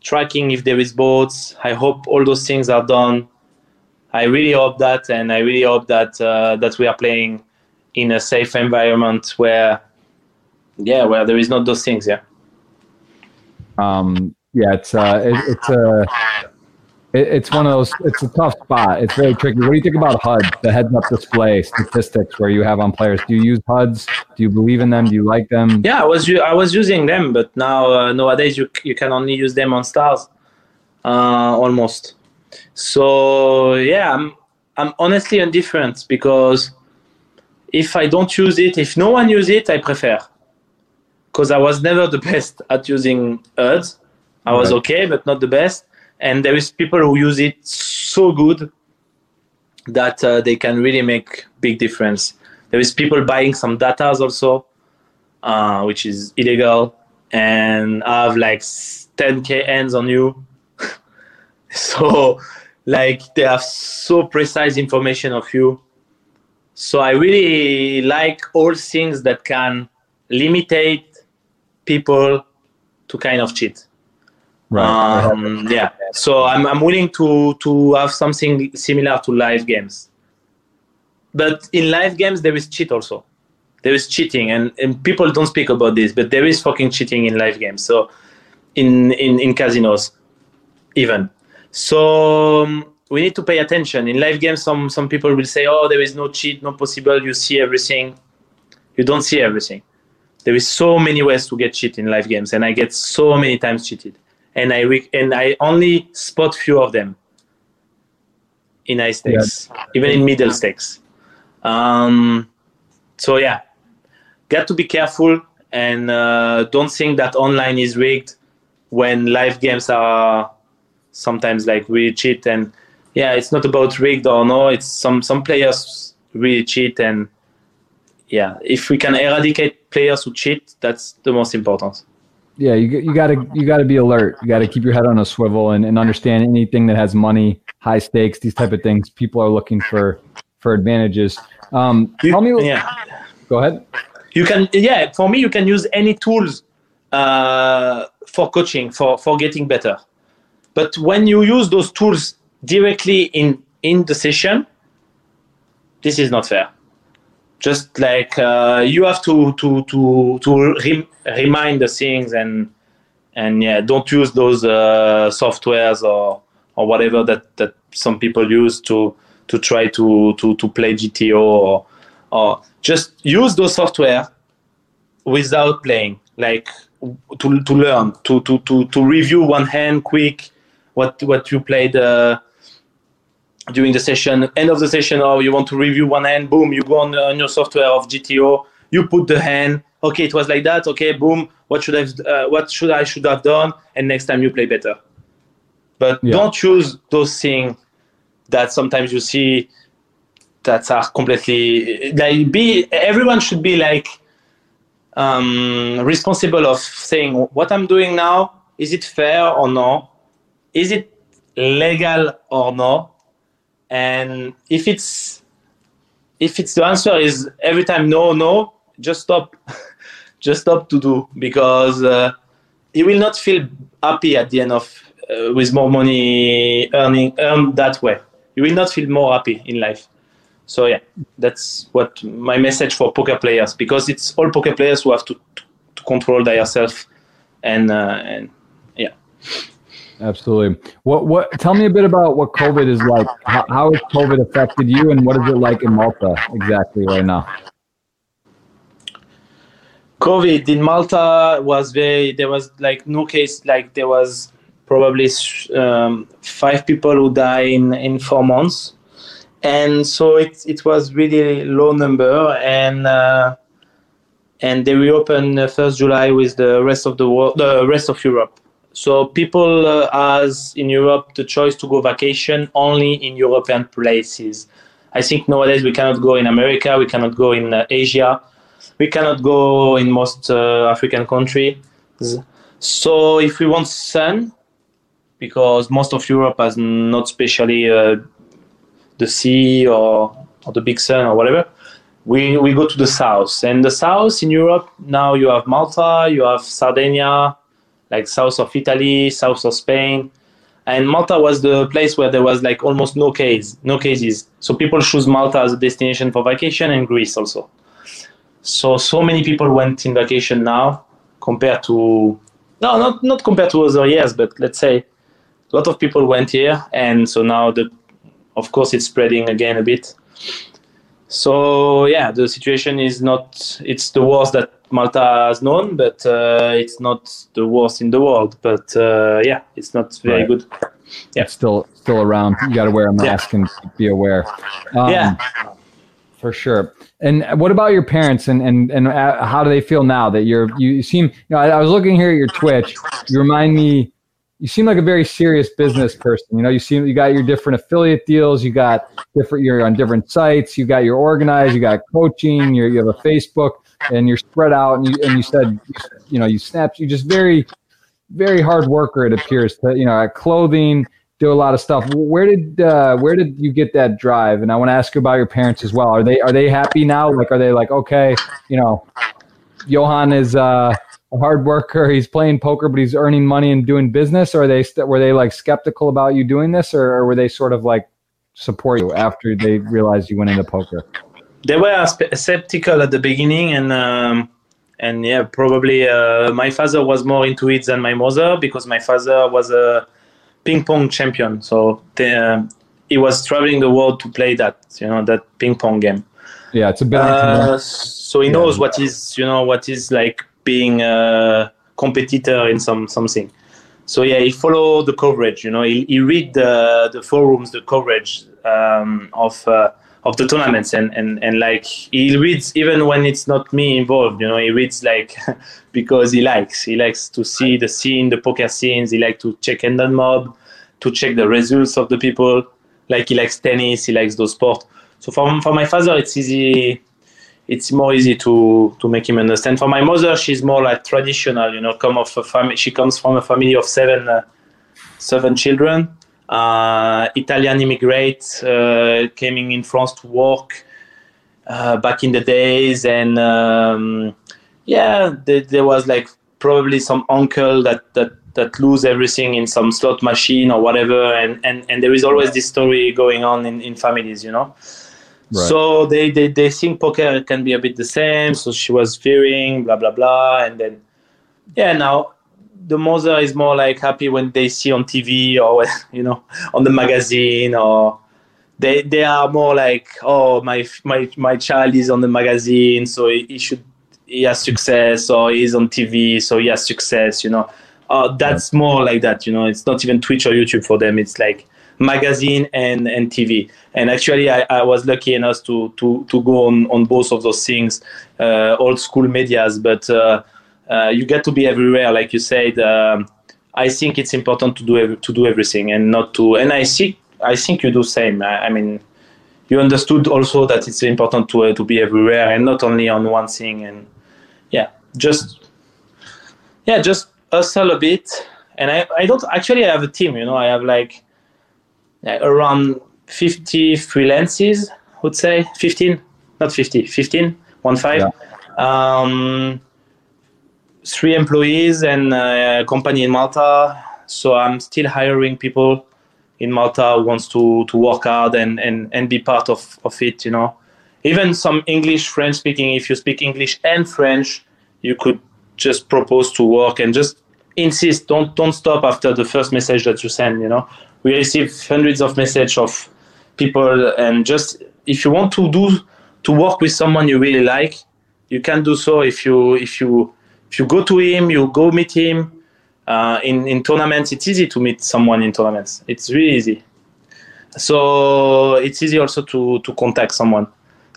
tracking if there is bots. I hope all those things are done I really hope that, and I really hope that uh, that we are playing in a safe environment where, yeah, where there is not those things. Yeah. Um, yeah, it's uh, it, it's a. It, it's one of those. It's a tough spot. It's very tricky. What do you think about HUD, the heads-up display statistics, where you have on players? Do you use HUDs? Do you believe in them? Do you like them? Yeah, I was I was using them, but now uh, nowadays you you can only use them on stars, uh, almost. So yeah, I'm I'm honestly indifferent because if I don't use it, if no one uses it, I prefer. Because I was never the best at using ads. I was Right. okay, but not the best. And there is people who use it so good that uh, they can really make big difference. There is people buying some datas also, uh, which is illegal, and have like 10k hands on you. so, like they have so precise information of you. So I really like all things that can limitate people to kind of cheat. Um, yeah. So I'm, I'm willing to to have something similar to live games. But in live games there is cheat also. There is cheating and, and people don't speak about this, but there is fucking cheating in live games. So in in, in casinos even. So um, we need to pay attention. In live games some some people will say, Oh, there is no cheat, no possible, you see everything. You don't see everything. There is so many ways to get cheat in live games, and I get so many times cheated and I re- and I only spot few of them in high stakes, even in middle stakes. Um, so yeah, got to be careful and uh, don't think that online is rigged when live games are sometimes like really cheat and yeah, it's not about rigged or no. It's some some players really cheat and yeah, if we can eradicate players who cheat, that's the most important. yeah, you you gotta you gotta be alert. You gotta keep your head on a swivel and, and understand anything that has money, high stakes, these type of things. People are looking for for advantages. Um, You- tell me. yeah. Go ahead. you can yeah for me you can use any tools uh, for coaching for for getting better but when you use those tools directly in in the session this is not fair. Just like uh, you have to to to to rem- remind the things and and yeah don't use those uh, softwares or or whatever that that some people use to to try to to to play gto or or just use those software without playing. Like to, to learn to, to, to, to review one hand quick what what you played uh, during the session. End of the session or you want to review one hand boom you go on, on your software of gto you put the hand okay it was like that okay boom what should i uh, what should i should have done and next time you play better. But Yeah. don't choose those things that sometimes you see that are completely like be everyone should be like um, responsible of saying what I'm doing now is it fair or no is it legal or no? And if it's if it's the answer is every time no no just stop. Just stop to do because uh, you will not feel happy at the end of uh, with more money earning earned that way. You will not feel more happy in life. So yeah that's what my message for poker players because it's all poker players who have to, to, control themselves and uh, and yeah Absolutely. What what? Tell me a bit about what COVID is like. How, how has COVID affected you, and what is it like in Malta exactly right now? COVID in Malta was very. There was like no case. Like there was probably um, five people who died in in four months, and so it it was really low number and. Uh, and they reopened first July with the rest of the world, the rest of Europe. So people uh, has in Europe the choice to go vacation only in European places. I think nowadays we cannot go in America, we cannot go in uh, Asia, we cannot go in most uh, African countries. So if we want sun, because most of Europe has not especially uh, the sea or, or the big sun or whatever, we, we go to the south. And the south in Europe, now you have Malta, you have Sardinia, like south of Italy, south of Spain. And Malta was the place where there was like almost no case, no cases. So people choose Malta as a destination for vacation and Greece also. So so many people went in vacation now compared to No, not not compared to other years, but let's say a lot of people went here, and so now the, of course, it's spreading again a bit. So yeah, the situation is not. It's the worst that Malta has known, but uh, it's not the worst in the world. But uh, yeah, it's not very Right. good. Yeah. It's still still around. You got to wear a mask and be aware. Um, yeah. for sure. And what about your parents and and and uh, how do they feel now that you're you seem you know I, I was looking here at your Twitch. You remind me you seem like a very serious business person. You know, you seem you got your different affiliate deals, you got different you're on different sites, you got your organized, you got coaching, you you have a Facebook and you're spread out and you and you said you know, you snapped you just very very hard worker it appears to you know at clothing do a lot of stuff. Where did uh, where did you get that drive? And i want to ask you about your parents as well. Are they are they happy now? Like are they like okay you know johan is uh, a hard worker he's playing poker but he's earning money and doing business? Or are they were they like skeptical about you doing this? Or, or were they sort of like support you after they realized you went into poker they were skeptical at the beginning and um, and yeah probably uh, my father was more into it than my mother because my father was a ping pong champion. So the, uh, he was traveling the world to play that you know that ping pong game. Yeah it's a bit uh, so he knows what is you know what is like being a competitor in some something. So yeah he followed the coverage you know he, he read the the forums the coverage um, of uh, of the tournaments and, and and like he reads even when it's not me involved you know he reads like because he likes he likes to see the scene the poker scenes he likes to check Hendon Mob to check the results of the people. Like he likes tennis he likes those sports. So for, for my father it's easy it's more easy to to make him understand. For my mother she's more like traditional you know come of a family she comes from a family of seven uh, seven children Italian immigrants uh, coming in France to work uh, back in the days, and um, yeah, there, there, was like probably some uncle that that that lose everything in some slot machine or whatever, and and, and there is always this story going on in, in families, you know. Right. So they, they they think poker can be a bit the same. So she was fearing blah blah blah, and then yeah, now the mother is more like happy when they see on TV or you know on the magazine or they they are more like oh my my my child is on the magazine so he, he should he has success or he's on TV so he has success you know. Uh, that's more like that you know. It's not even Twitch or YouTube for them. It's like magazine and and TV and actually I, I was lucky enough to to to go on on both of those things uh, old school medias but uh, uh, you get to be everywhere, like you said. Um, I think it's important to do ev- to do everything and not to. And I think I think you do same. I, I mean, you understood also that it's important to uh, to be everywhere and not only on one thing. And yeah, just yeah, just hustle a bit. And I I don't actually I have a team. You know, I have like around 50 freelances. Would say 15, not 50, 15, one five. Yeah. Um, three employees and a company in Malta. So I'm still hiring people in Malta who wants to, to work hard and, and, and be part of, of it, you know. Even some English, French speaking, if you speak English and French, you could just propose to work and just insist. Don't don't stop after the first message that you send, you know. We receive hundreds of messages of people and just if you want to do to work with someone you really like, you can do so if you if you if you go to him, you go meet him. Uh, in in tournaments, it's easy to meet someone in tournaments. It's really easy. So it's easy also to to contact someone.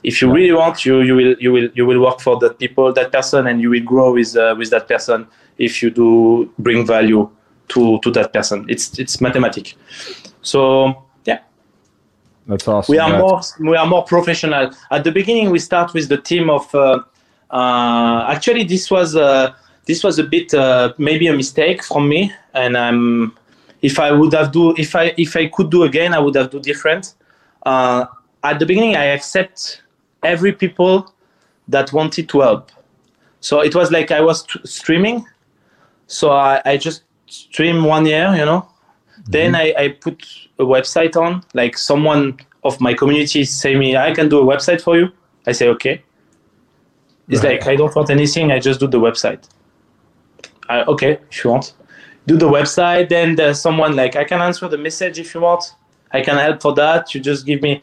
If you really want, you you will you will you will work for that people, that person, and you will grow with uh, with that person. If you do bring value to to that person, it's it's mathematic. So yeah, that's awesome. We are more we are more professional. At the beginning, we start with the team of. Uh, actually, this was uh, this was a bit uh, maybe a mistake from me, and um, if I would have do if I if I could do again, I would have do different. Uh, at the beginning, I accept every people that wanted to help. So it was like I was t- streaming, so I, I just stream one year, you know. Mm-hmm. Then I, I put a website on, like someone of my community say me, I can do a website for you. I say okay. It's right. like I don't want anything. I just do the website. I, okay, if you want, do the website. Then there's someone like I can answer the message if you want. I can help for that. You just give me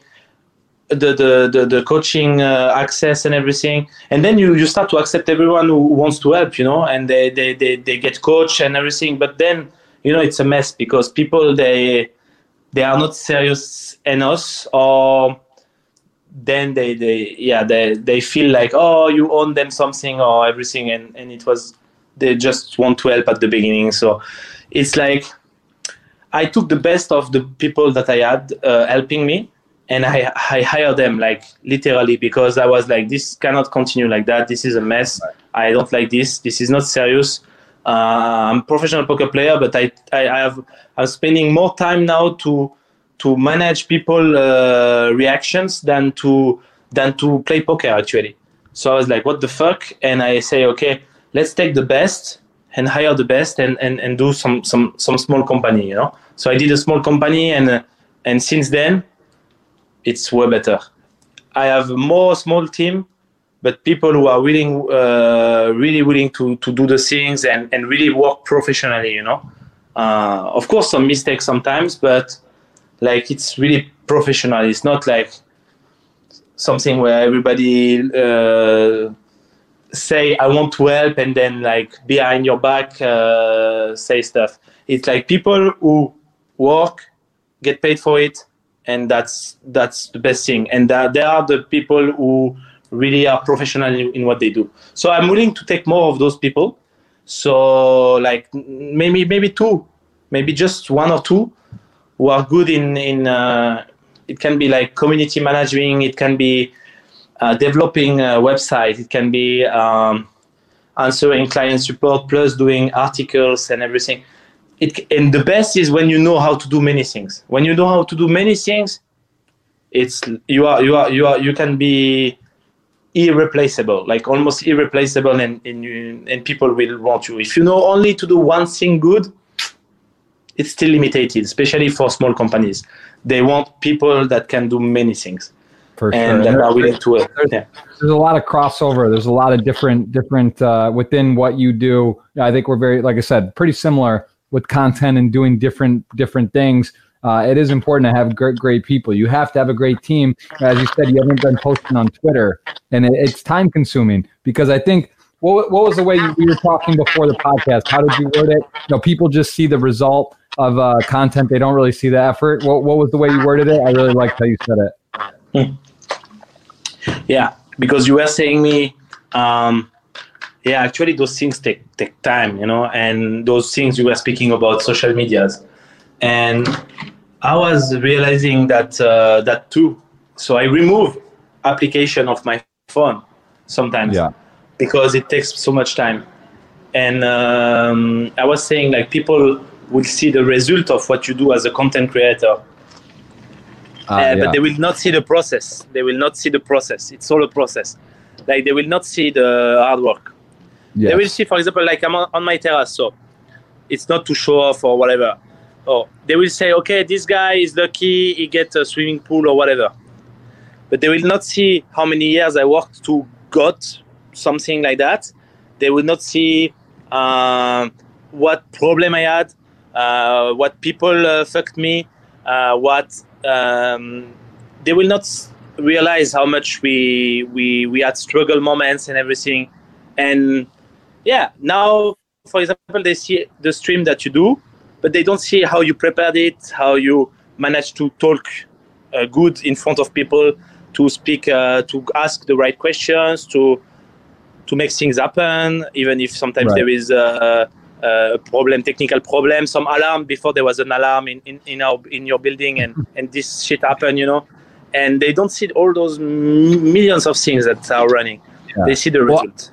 the the the, the coaching uh, access and everything, and then you you start to accept everyone who wants to help, you know, and they they they, they get coach and everything. But then you know it's a mess because people they they are not serious enough or then they, they yeah they, they feel like oh you own them something or everything and, and it was they just want to help at the beginning. So it's like i took the best of the people that i had uh, helping me and I, I hired them like literally because i was like this cannot continue like that. This is a mess. I don't like this. This is not serious. Uh, i'm professional poker player but I, I, I have i'm spending more time now to to manage people uh, reactions than to than to play poker actually. So I was like, what the fuck? And I say, okay, let's take the best and hire the best and, and, and do some, some, some small company, you know? So I did a small company and, uh, and since then it's way better. I have more small team, but people who are willing, uh, really willing to, to do the things and, and really work professionally, you know? Uh, of course, some mistakes sometimes, but like it's really professional. It's not like something where everybody uh, say I want to help and then like behind your back uh, say stuff. It's like people who work, get paid for it, and that's that's the best thing. And they are the people who really are professional in, in what they do. So I'm willing to take more of those people. So like maybe maybe two, maybe just one or two who are good in in uh, it can be like community managing it can be uh, developing a website it can be um, answering client support plus doing articles and everything. It, and the best is when you know how to do many things. When you know how to do many things it's you are you are you are you can be irreplaceable like almost irreplaceable and and, you, and people will want you. If you know only to do one thing good it's still limited, especially for small companies. They want people that can do many things. For and sure. that are willing to. Uh, there's, yeah. there's a lot of crossover. There's a lot of different, different uh, within what you do. I think we're very, like I said, pretty similar with content and doing different, different things. Uh, it is important to have great, great people. You have to have a great team. As you said, you haven't been posting on Twitter, and it, it's time consuming because I think what, what was the way you, we were talking before the podcast? How did you word it? You know, people just see the result of uh, content. They don't really see the effort. What, what was the way you worded it? I really liked how you said it. Hmm. Yeah, because you were saying me, um, yeah, actually those things take take time, you know, and those things you were speaking about social medias, and I was realizing that uh, that too. So I remove application of my phone sometimes yeah. because it takes so much time. And um, I was saying like people will see the result of what you do as a content creator. Uh, uh, yeah. But they will not see the process. They will not see the process. It's all a process. Like they will not see the hard work. Yes. They will see, for example, like I'm on, on my terrace, so it's not to show off or whatever. Oh, they will say, okay, this guy is lucky, he gets a swimming pool or whatever. But they will not see how many years I worked to got something like that. They will not see uh, what problem I had, uh, what people uh, fucked me, uh, what um, they will not realize how much we we we had struggle moments and everything, and yeah, now for example they see the stream that you do, but they don't see how you prepared it, how you managed to talk uh, good in front of people, to speak, uh, to ask the right questions, to to make things happen, even if sometimes right. there is. Uh, uh, problem, technical problem, some alarm before there was an alarm in, in, in, our, in your building and, and this shit happened, you know. And they don't see all those millions of things that are running. Yeah. They see the well, result.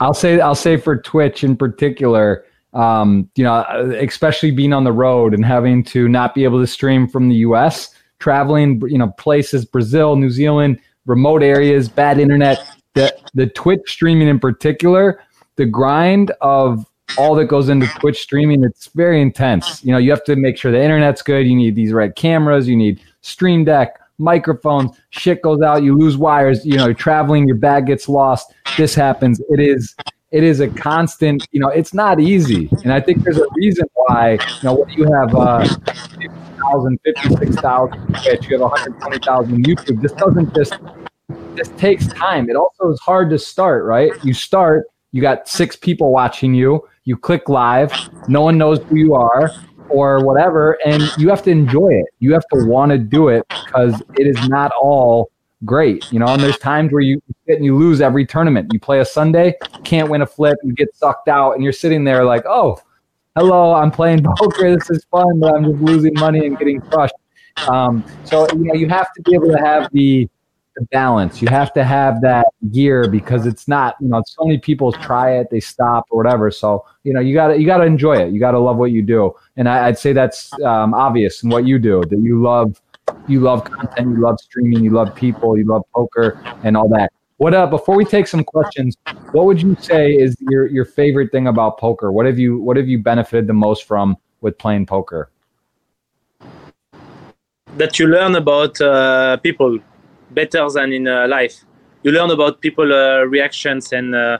I'll say I'll say for Twitch in particular, um, you know, especially being on the road and having to not be able to stream from the US, traveling, you know, places, Brazil, New Zealand, remote areas, bad internet, the the Twitch streaming in particular, the grind of all that goes into Twitch streaming. It's very intense. You know, you have to make sure the internet's good. You need these right cameras. You need Stream Deck, microphones. Shit goes out. You lose wires. You know, you're traveling. Your bag gets lost. This happens. It is it is a constant. You know, it's not easy, and I think there's a reason why. You know, when you have uh, 50,000, 56,000 Twitch, you have 120,000 YouTube. This doesn't just this takes time. It also is hard to start, right? You start, you got six people watching you, you click live, no one knows who you are or whatever, and you have to enjoy it. You have to want to do it because it is not all great, you know. And there's times where you sit and you lose every tournament. You play a Sunday, can't win a flip, you get sucked out, and you're sitting there like, oh, hello, I'm playing poker. This is fun, but I'm just losing money and getting crushed. Um, so you know, you have to be able to have the the balance. You have to have that gear because it's not, you know, so many people try it, they stop or whatever. So, you know, you gotta, you gotta enjoy it. You gotta love what you do. And I, would say that's um, obvious in what you do, that you love, you love content, you love streaming, you love people, you love poker and all that. What uh before we take some questions, what would you say is your your favorite thing about poker? What have you what have you benefited the most from with playing poker? That you learn about uh, people better than in uh, life. You learn about people uh, reactions and uh,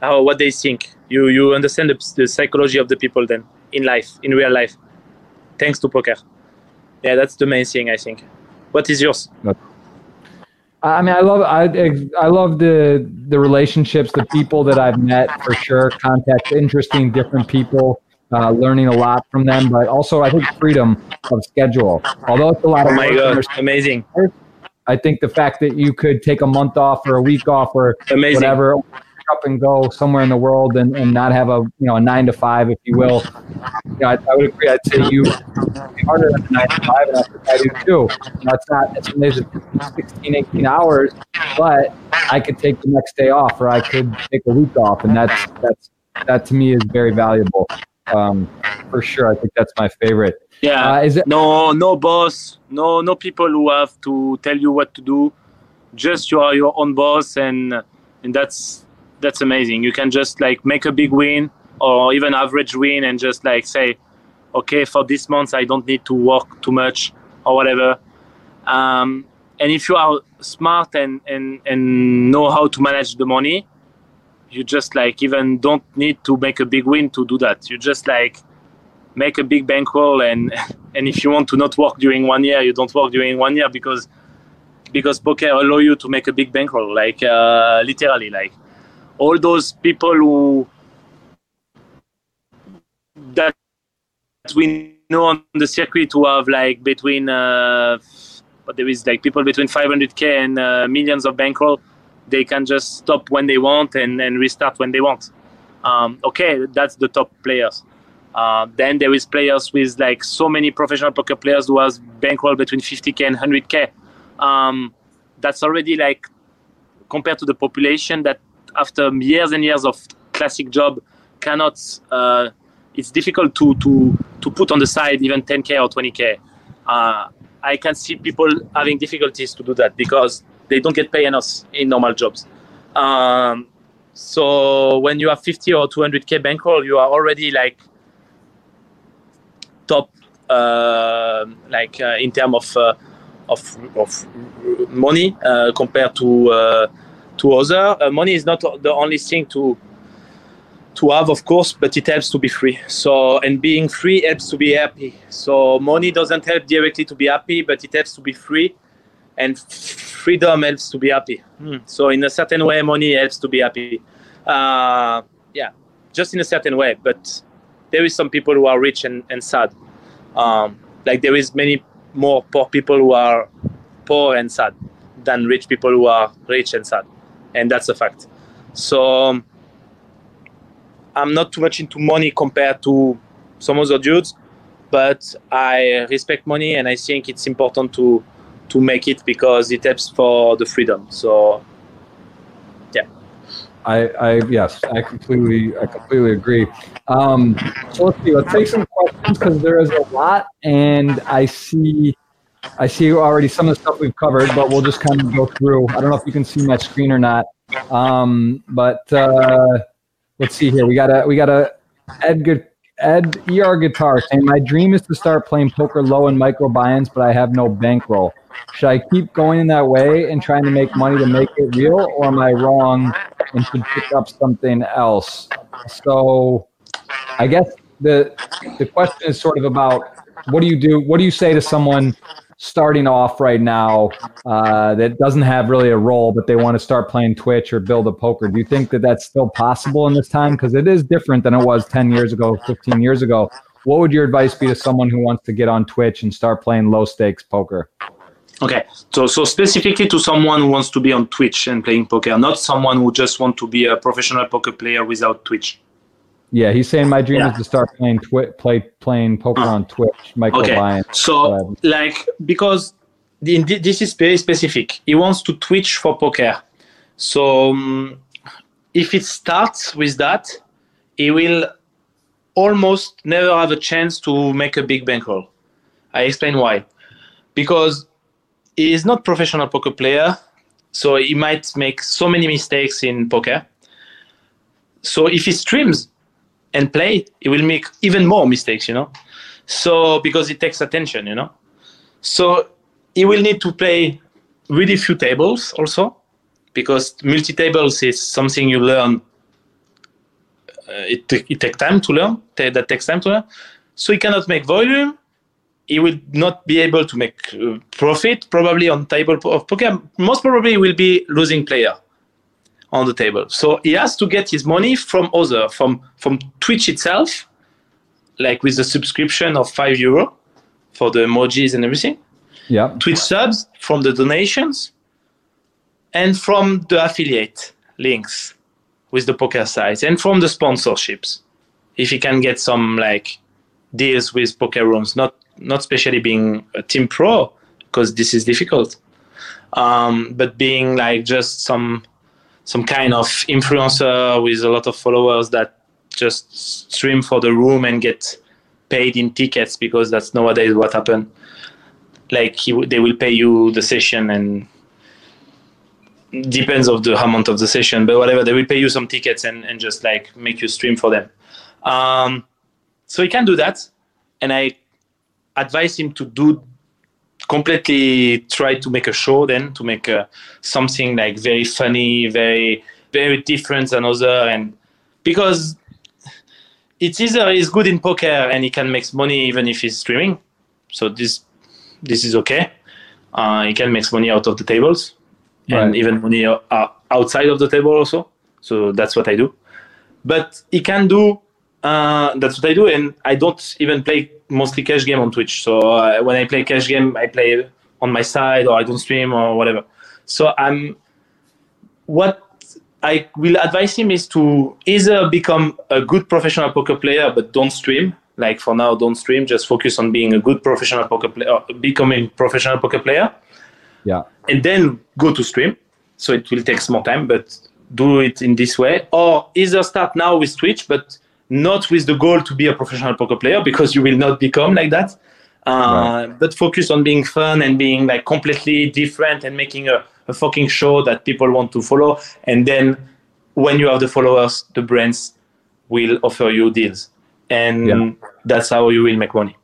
how what they think. You you understand the, the psychology of the people then in life, in real life, thanks to poker. Yeah, that's the main thing I think. What is yours? I mean, I love I I love the the relationships, the people that I've met for sure. Contact interesting, different people, uh, learning a lot from them, but also I think freedom of schedule. Although it's a lot of oh my god, amazing. I think the fact that you could take a month off or a week off or Amazing. whatever up and go somewhere in the world and, and not have a you know a nine to five if you will. You know, I, I, would agree. I'd say you harder than a nine to five and I do too. You know, it's not it's amazing. 16 18 hours but I could take the next day off or I could take a week off and that's that's that to me is very valuable. Um, for sure I think that's my favorite yeah. Uh, it- no, no boss, no, no people who have to tell you what to do. Just you are your own boss, and and that's that's amazing. You can just like make a big win or even average win, and just like say, okay, for this month I don't need to work too much or whatever. Um, and if you are smart and, and, and know how to manage the money, you just like even don't need to make a big win to do that. You just like make a big bankroll and and if you want to not work during one year you don't work during one year because because poker allow you to make a big bankroll like uh, literally like all those people who that we know on the circuit who have like between uh, but there is like people between 500k and uh, millions of bankroll they can just stop when they want and, and restart when they want. Um, okay that's the top players uh, then there is players with like so many professional poker players who has bankroll between 50k and 100k. Um, that's already like compared to the population that after years and years of classic job cannot. Uh, it's difficult to to to put on the side even 10k or 20k. Uh, I can see people having difficulties to do that because they don't get paid enough in normal jobs. Um, so when you have 50 or 200k bankroll, you are already like top uh, like uh, in terms of uh, of, of money compared to to other. money is not the only thing to to have, of course, but it helps to be free. So, and being free helps to be happy. So, money doesn't help directly to be happy, but it helps to be free, and freedom helps to be happy. Mm. So, in a certain way, money helps to be happy. Uh, yeah, just in a certain way. But there is some people who are rich and, and sad. Um, like there is many more poor people who are poor and sad than rich people who are rich and sad, and that's a fact. So um, I'm not too much into money compared to some other dudes, but I respect money and I think it's important to to make it because it helps for the freedom. So I, I yes, I completely, I completely agree. Um, so let's see. Let's take some questions because there is a lot, and I see, I see already some of the stuff we've covered, but we'll just kind of go through. I don't know if you can see my screen or not, um, but uh, let's see here. We got a, we got a Edgar Ed ER Guitar saying, My dream is to start playing poker low in microbuy-ins, but I have no bankroll. Should I keep going in that way and trying to make money to make it real, or am I wrong and should pick up something else? So I guess the the question is sort of about what do you do? What do you say to someone starting off right now uh, that doesn't have really a role, but they want to start playing Twitch or build a poker? Do you think that that's still possible in this time? Because it is different than it was 10 years ago, 15 years ago. What would your advice be to someone who wants to get on Twitch and start playing low stakes poker? Okay, so so specifically to someone who wants to be on Twitch and playing poker, not someone who just want to be a professional poker player without Twitch. Yeah, he's saying my dream yeah. is to start playing twi- play playing poker on Twitch. Michael okay. Ryan. So like because the, this is very specific. He wants to Twitch for poker. So um, if it starts with that, he will almost never have a chance to make a big bankroll. I explain why. Because he is not professional poker player, so he might make so many mistakes in poker. So if he streams, and play, he will make even more mistakes, you know. So because it takes attention, you know. So he will need to play really few tables also, because multi tables is something you learn. Uh, it it takes time to learn. That takes time to learn. So he cannot make volume. He will not be able to make uh, profit probably on table of poker. Most probably, will be losing player on the table. So he has to get his money from other, from from Twitch itself, like with the subscription of five euro for the emojis and everything. Yeah. Twitch subs from the donations and from the affiliate links with the poker sites and from the sponsorships. If he can get some like deals with poker rooms, not not especially being a team pro because this is difficult, um, but being like just some some kind of influencer with a lot of followers that just stream for the room and get paid in tickets because that's nowadays what happened. Like he, they will pay you the session and depends of the amount of the session, but whatever they will pay you some tickets and, and just like make you stream for them. Um, so he can do that, and I advise him to do completely try to make a show then to make a, something like very funny very very different than other and because it's either he's good in poker and he can make money even if he's streaming so this this is okay uh, he can make money out of the tables right. and even money outside of the table also so that's what i do but he can do uh, that's what I do, and I don't even play mostly cash game on Twitch. So uh, when I play cash game, I play on my side, or I don't stream, or whatever. So I'm what I will advise him is to either become a good professional poker player, but don't stream. Like for now, don't stream. Just focus on being a good professional poker player, uh, becoming professional poker player. Yeah, and then go to stream. So it will take some more time, but do it in this way, or either start now with Twitch, but not with the goal to be a professional poker player because you will not become like that. Uh, right. But focus on being fun and being like completely different and making a, a fucking show that people want to follow. And then when you have the followers, the brands will offer you deals, and yeah. that's how you will make money.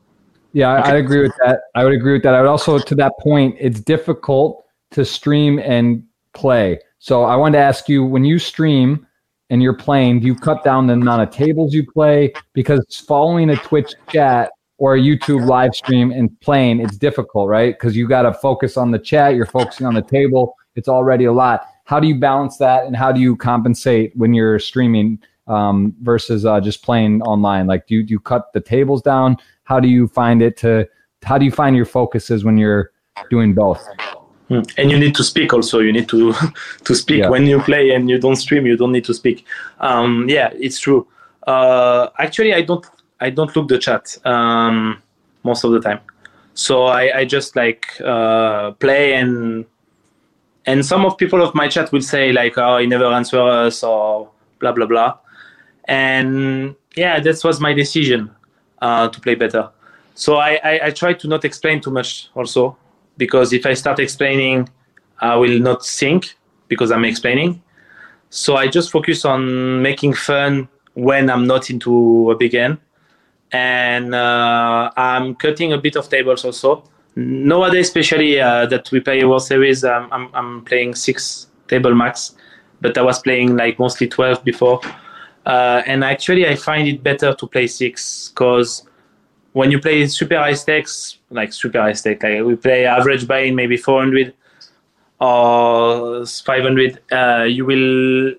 Yeah, okay. I, I agree with that. I would agree with that. I would also, to that point, it's difficult to stream and play. So I wanted to ask you when you stream, and you're playing, do you cut down the amount of tables you play? Because following a Twitch chat or a YouTube live stream and playing, it's difficult, right? Because you got to focus on the chat, you're focusing on the table. It's already a lot. How do you balance that, and how do you compensate when you're streaming um, versus uh, just playing online? Like, do you, do you cut the tables down? How do you find it to? How do you find your focuses when you're doing both? Hmm. And you need to speak also. You need to to speak yeah. when you play and you don't stream. You don't need to speak. Um, yeah, it's true. Uh, actually, I don't I don't look the chat um, most of the time. So I, I just like uh, play and and some of people of my chat will say like oh he never answer us or blah blah blah. And yeah, that was my decision uh, to play better. So I, I, I try to not explain too much also because if I start explaining, I will not think because I'm explaining. So I just focus on making fun when I'm not into a big end and uh, I'm cutting a bit of tables also. Nowadays, especially uh, that we play World Series, um, I'm I'm playing six table max, but I was playing like mostly twelve before. Uh, and actually, I find it better to play six because when you play super high stakes, like super high stake, like we play average buy-in maybe 400 or 500, uh, you will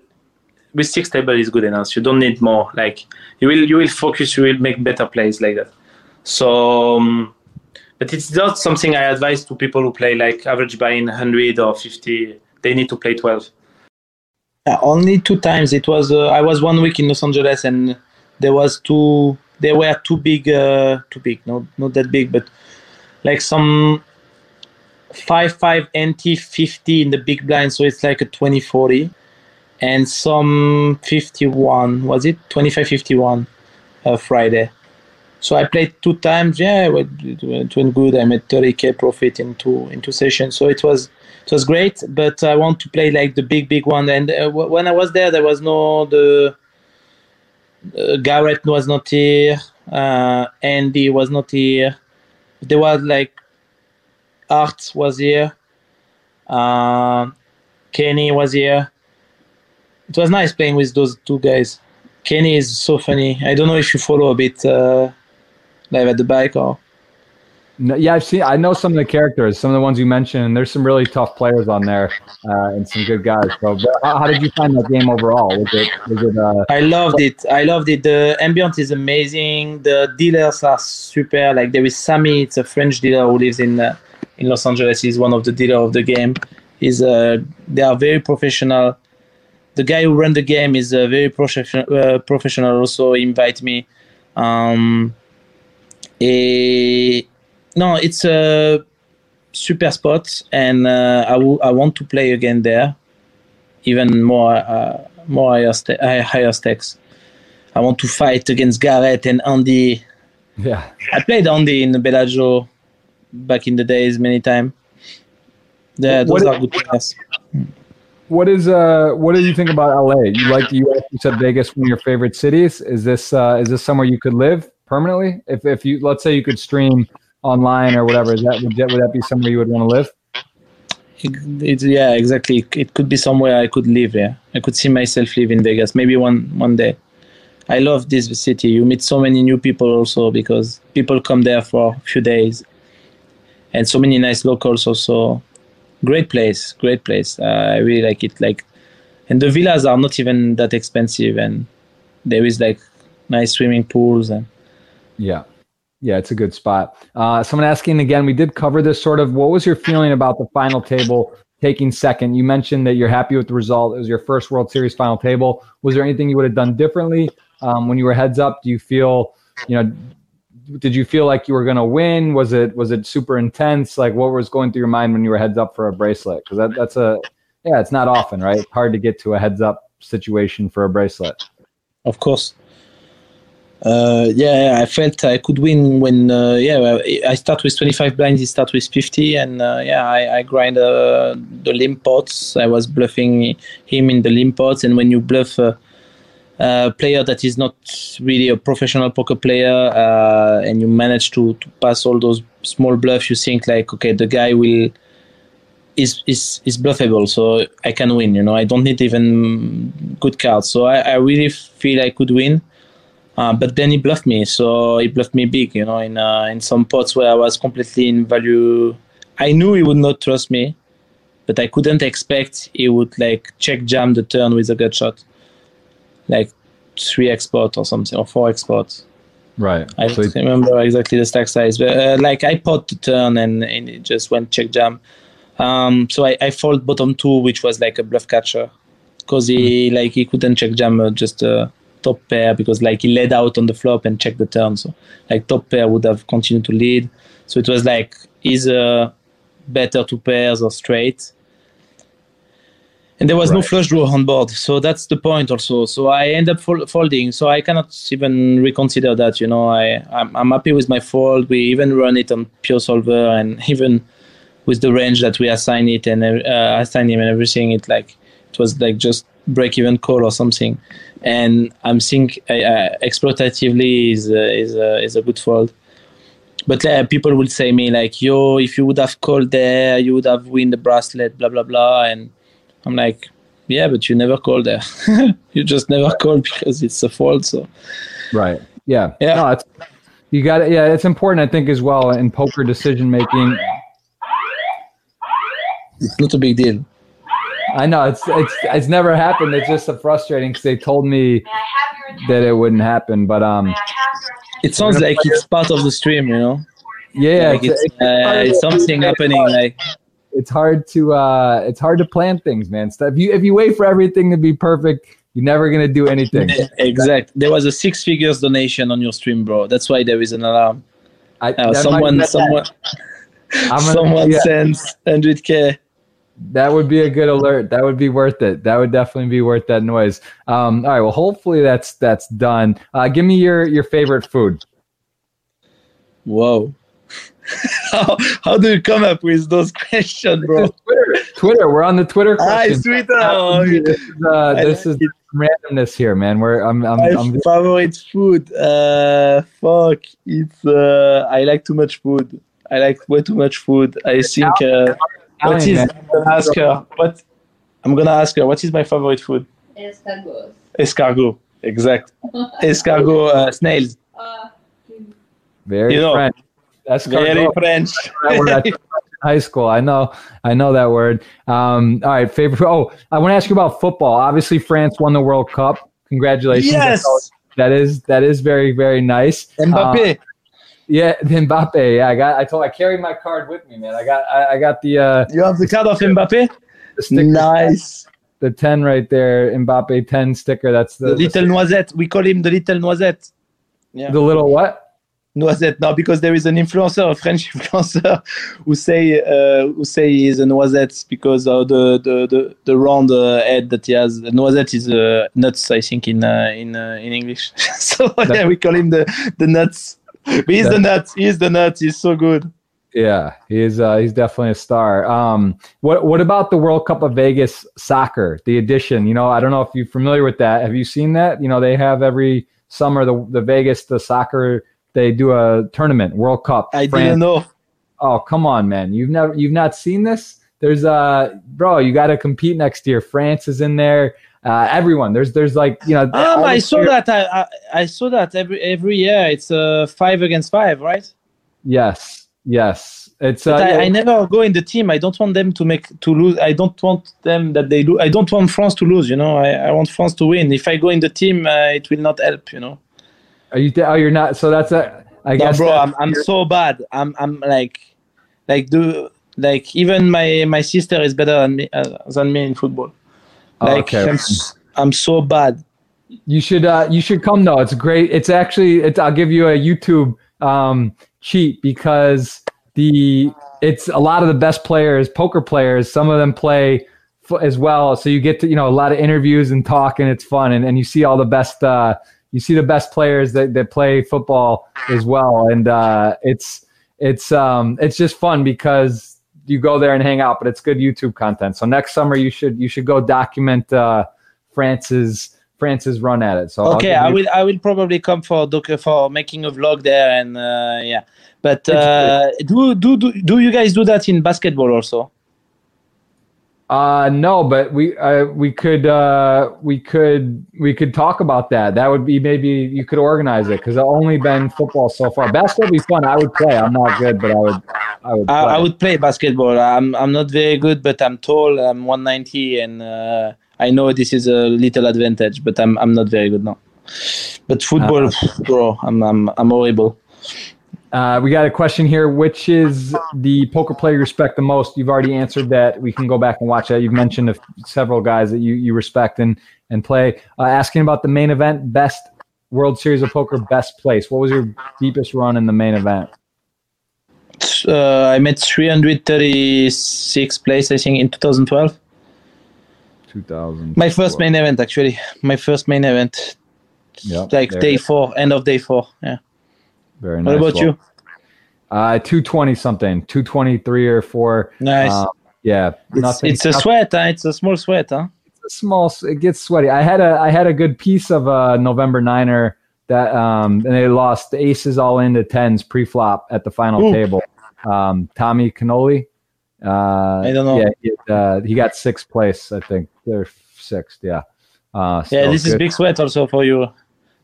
with six table is good enough. You don't need more. Like you will you will focus. You will make better plays like that. So, um, but it's not something I advise to people who play like average buy-in 100 or 50. They need to play 12. Uh, only two times. It was uh, I was one week in Los Angeles and there was two. They were too big, uh, too big. Not not that big, but like some five five NT fifty in the big blind. So it's like a 2040 and some 51. Was it 25 51 uh, Friday? So I played two times. Yeah, it went, went good. I made 30k profit in two in two sessions. So it was it was great, but I want to play like the big, big one. And uh, when I was there, there was no the uh, Garrett was not here, uh, Andy was not here. There was like Art was here, uh, Kenny was here. It was nice playing with those two guys. Kenny is so funny. I don't know if you follow a bit uh, live at the bike or. No, yeah, I've seen. I know some of the characters, some of the ones you mentioned. And There's some really tough players on there, uh, and some good guys. So, how, how, did you find that game overall? Was it? Was it? Uh, I loved it. I loved it. The ambient is amazing. The dealers are super. Like there is Sammy. It's a French dealer who lives in uh, in Los Angeles. He's one of the dealer of the game. He's uh, they are very professional. The guy who run the game is uh, very professional. Uh, professional. Also invite me. Um, a, no, it's a super spot, and uh, I, w- I want to play again there, even more uh, more higher, st- higher stakes. I want to fight against Garrett and Andy. Yeah, I played Andy in Bellagio back in the days many times. Yeah, those what are good players. What is uh what do you think about LA? You like the US you said Vegas one of your favorite cities. Is this uh is this somewhere you could live permanently? If if you let's say you could stream online or whatever, is that would that, would that be somewhere you would want to live? It, yeah, exactly. It could be somewhere I could live. Yeah, I could see myself live in Vegas. Maybe one one day. I love this city. You meet so many new people also because people come there for a few days, and so many nice locals also. Great place, great place. Uh, I really like it. Like, and the villas are not even that expensive, and there is like nice swimming pools and. Yeah. Yeah, it's a good spot. Uh, someone asking again, we did cover this sort of. What was your feeling about the final table taking second? You mentioned that you're happy with the result. It was your first World Series final table. Was there anything you would have done differently um, when you were heads up? Do you feel, you know, did you feel like you were going to win? Was it was it super intense? Like what was going through your mind when you were heads up for a bracelet? Because that, that's a yeah, it's not often, right? It's hard to get to a heads up situation for a bracelet. Of course. Uh, yeah, I felt I could win when uh, yeah I start with 25 blinds, he start with 50, and uh, yeah I, I grind uh, the limp pots. I was bluffing him in the limp pots, and when you bluff a, player that is not really a professional poker player, uh, and you manage to, to pass all those small bluffs, you think like okay the guy will is is is bluffable, so I can win. You know I don't need even good cards, so I, I really feel I could win. Uh, but then he bluffed me, so he bluffed me big, you know, in uh, in some pots where I was completely in value. I knew he would not trust me, but I couldn't expect he would like check jam the turn with a gut shot, like three export or something or four exports. Right. I so don't remember exactly the stack size, but uh, like I pot the turn and, and it just went check jam. Um, so I, I fold bottom two, which was like a bluff catcher, because he mm-hmm. like he couldn't check jam uh, just. Uh, top pair because like he led out on the flop and checked the turn. So like top pair would have continued to lead. So it was like either better two pairs or straight. And there was right. no flush draw on board, so that's the point also. So I end up folding, so I cannot even reconsider that. You know, I I'm, I'm happy with my fold. We even run it on PioSolver, and even with the range that we assign it and uh, assign him and everything, it like it was like just break even call or something, and I'm think uh, uh, exploitatively is uh, is uh, is a good fold. But uh, people will say me like, "Yo, if you would have called there, you would have win the bracelet." Blah blah blah, and I'm like, "Yeah, but you never called there. you just never called because it's a fault." So Right. Yeah. Yeah. No, it's, you got it. Yeah, it's important, I think, as well in poker decision making. it's not a big deal. I know it's it's it's never happened. It's just so frustrating because they told me that it wouldn't happen, but um, It sounds like it's part of the stream, you know. yeah, like it's, it's, uh, it's something happening. Like it's hard to uh, it's hard to plan things, man. So if you if you wait for everything to be perfect, you're never gonna do anything. exact. There was a six figures donation on your stream, bro. That's why there is an alarm. I, Uh, someone, someone, someone yeah. sends hundred k. That would be a good alert. That would be worth it. That would definitely be worth that noise. Um, all right. Well, hopefully that's that's done. Uh, give me your your favorite food. Whoa. how, how do you come up with those questions, bro? Twitter. Twitter. We're on the Twitter Hi, question. Twitter. Oh, this is, uh, this like is randomness here, man. We're I'm I'm, My I'm favorite food. Uh, fuck. It's. Uh, I like too much food. I like way too much food. I think. Uh, what Italian, is? man. I'm gonna ask her. What? I'm gonna ask her. What is my favorite food? Escargots. Escargot. Exact. Escargot uh, snails. Uh, very you know, French. That's Very French. that word at high school. I know, I know that word. Um, all right, favorite. Oh, I want to ask you about football. Obviously, France won the World Cup. Congratulations. yes. that is that is very very nice. Mbappe. Uh, yeah, Mbappe. Yeah, I got. I told. I carried my card with me, man. I got. I, I got the uh, you have the card of Mbappe. the Nice. the ten right there. Mbappe ten sticker. That's the, The little noisette. We call him the little noisette. Yeah. the little what? Noisette. Now, because there is an influencer, a French influencer, who say uh, who say he's a noisette because of the the the, the round uh, head that he has. The noisette is uh, nuts, I think, in uh, in uh, in English. so yeah, we call him the the nuts. But he's the nuts. He's the nuts. He's so good. Yeah, he's uh, he's definitely a star. Um, what what about the World Cup of Vegas soccer, the edition? You know, I don't know if you're familiar with that. Have you seen that? You know, they have every summer the the Vegas the soccer they do a tournament World Cup. I France- didn't know. Oh, come on, man! You've never you've not seen this? There's uh, bro, you got to compete next year. France is in there. Uh, everyone, there's there's like you know. Um, I saw players- that. I, I I saw that every every year. It's uh, five against five, right? Yes, yes. It's uh, I, yeah, I never go in the team. I don't want them to make to lose. I don't want them that they lose. I don't want France to lose. You know, I, I want France to win. If I go in the team, uh, it will not help. You know. are you? Oh, you're not. So that's a. I No, guess. bro, I'm I'm so bad. I'm I'm like, like do like even my my sister is better than me uh, than me in football. Oh, Like okay. I'm, I'm so bad. You should uh you should come though. It's great. It's actually it's I'll give you a YouTube um cheat because the it's a lot of the best players, poker players, some of them play f- as well. So you get to, you know, a lot of interviews and talk and it's fun and, and you see all the best uh you see the best players that, that play football as well. And uh it's it's um it's just fun because you go there and hang out, but it's good YouTube content. So next summer you should you should go document uh France's France's run at it. So Okay, I will I will probably come for doc for making a vlog there and uh, yeah. But uh, do, do do do you guys do that in basketball also? Uh no, but we uh, we could uh we could we could talk about that. That would be maybe you could organize it because I've only been football so far. Basketball would be fun. I would play. I'm not good, but I would I would. Play. I, I would play basketball. I'm I'm not very good, but I'm tall. I'm 190, and uh, I know this is a little advantage, but I'm I'm not very good now. But football, bro, I'm I'm I'm horrible. Uh, we got a question here. Which is the poker player you respect the most? You've already answered that. We can go back and watch that. You've mentioned a, several guys that you, you respect and and play. Uh, asking about the main event, best World Series of Poker, best place. What was your deepest run in the main event? Uh, I made 336 place, I think, in 2012. 2000. My first main event, actually. My first main event, Yep, like day it is. four, end of day four. Yeah. Very nice. What about Well, you? Uh, 220 something, 223 or four. Nice. Um, yeah, it's, nothing. it's a nothing- sweat, huh? It's a small sweat, huh? it's a small. It gets sweaty. I had a I had a good piece of a November Niner that um and they lost the aces all into tens pre-flop at the final Ooh. table. Um, Tommy Cannuli. Uh, I don't know. Yeah, he, uh, he got sixth place. I think they're sixth. Yeah. Uh, Yeah, this is big sweat also for you.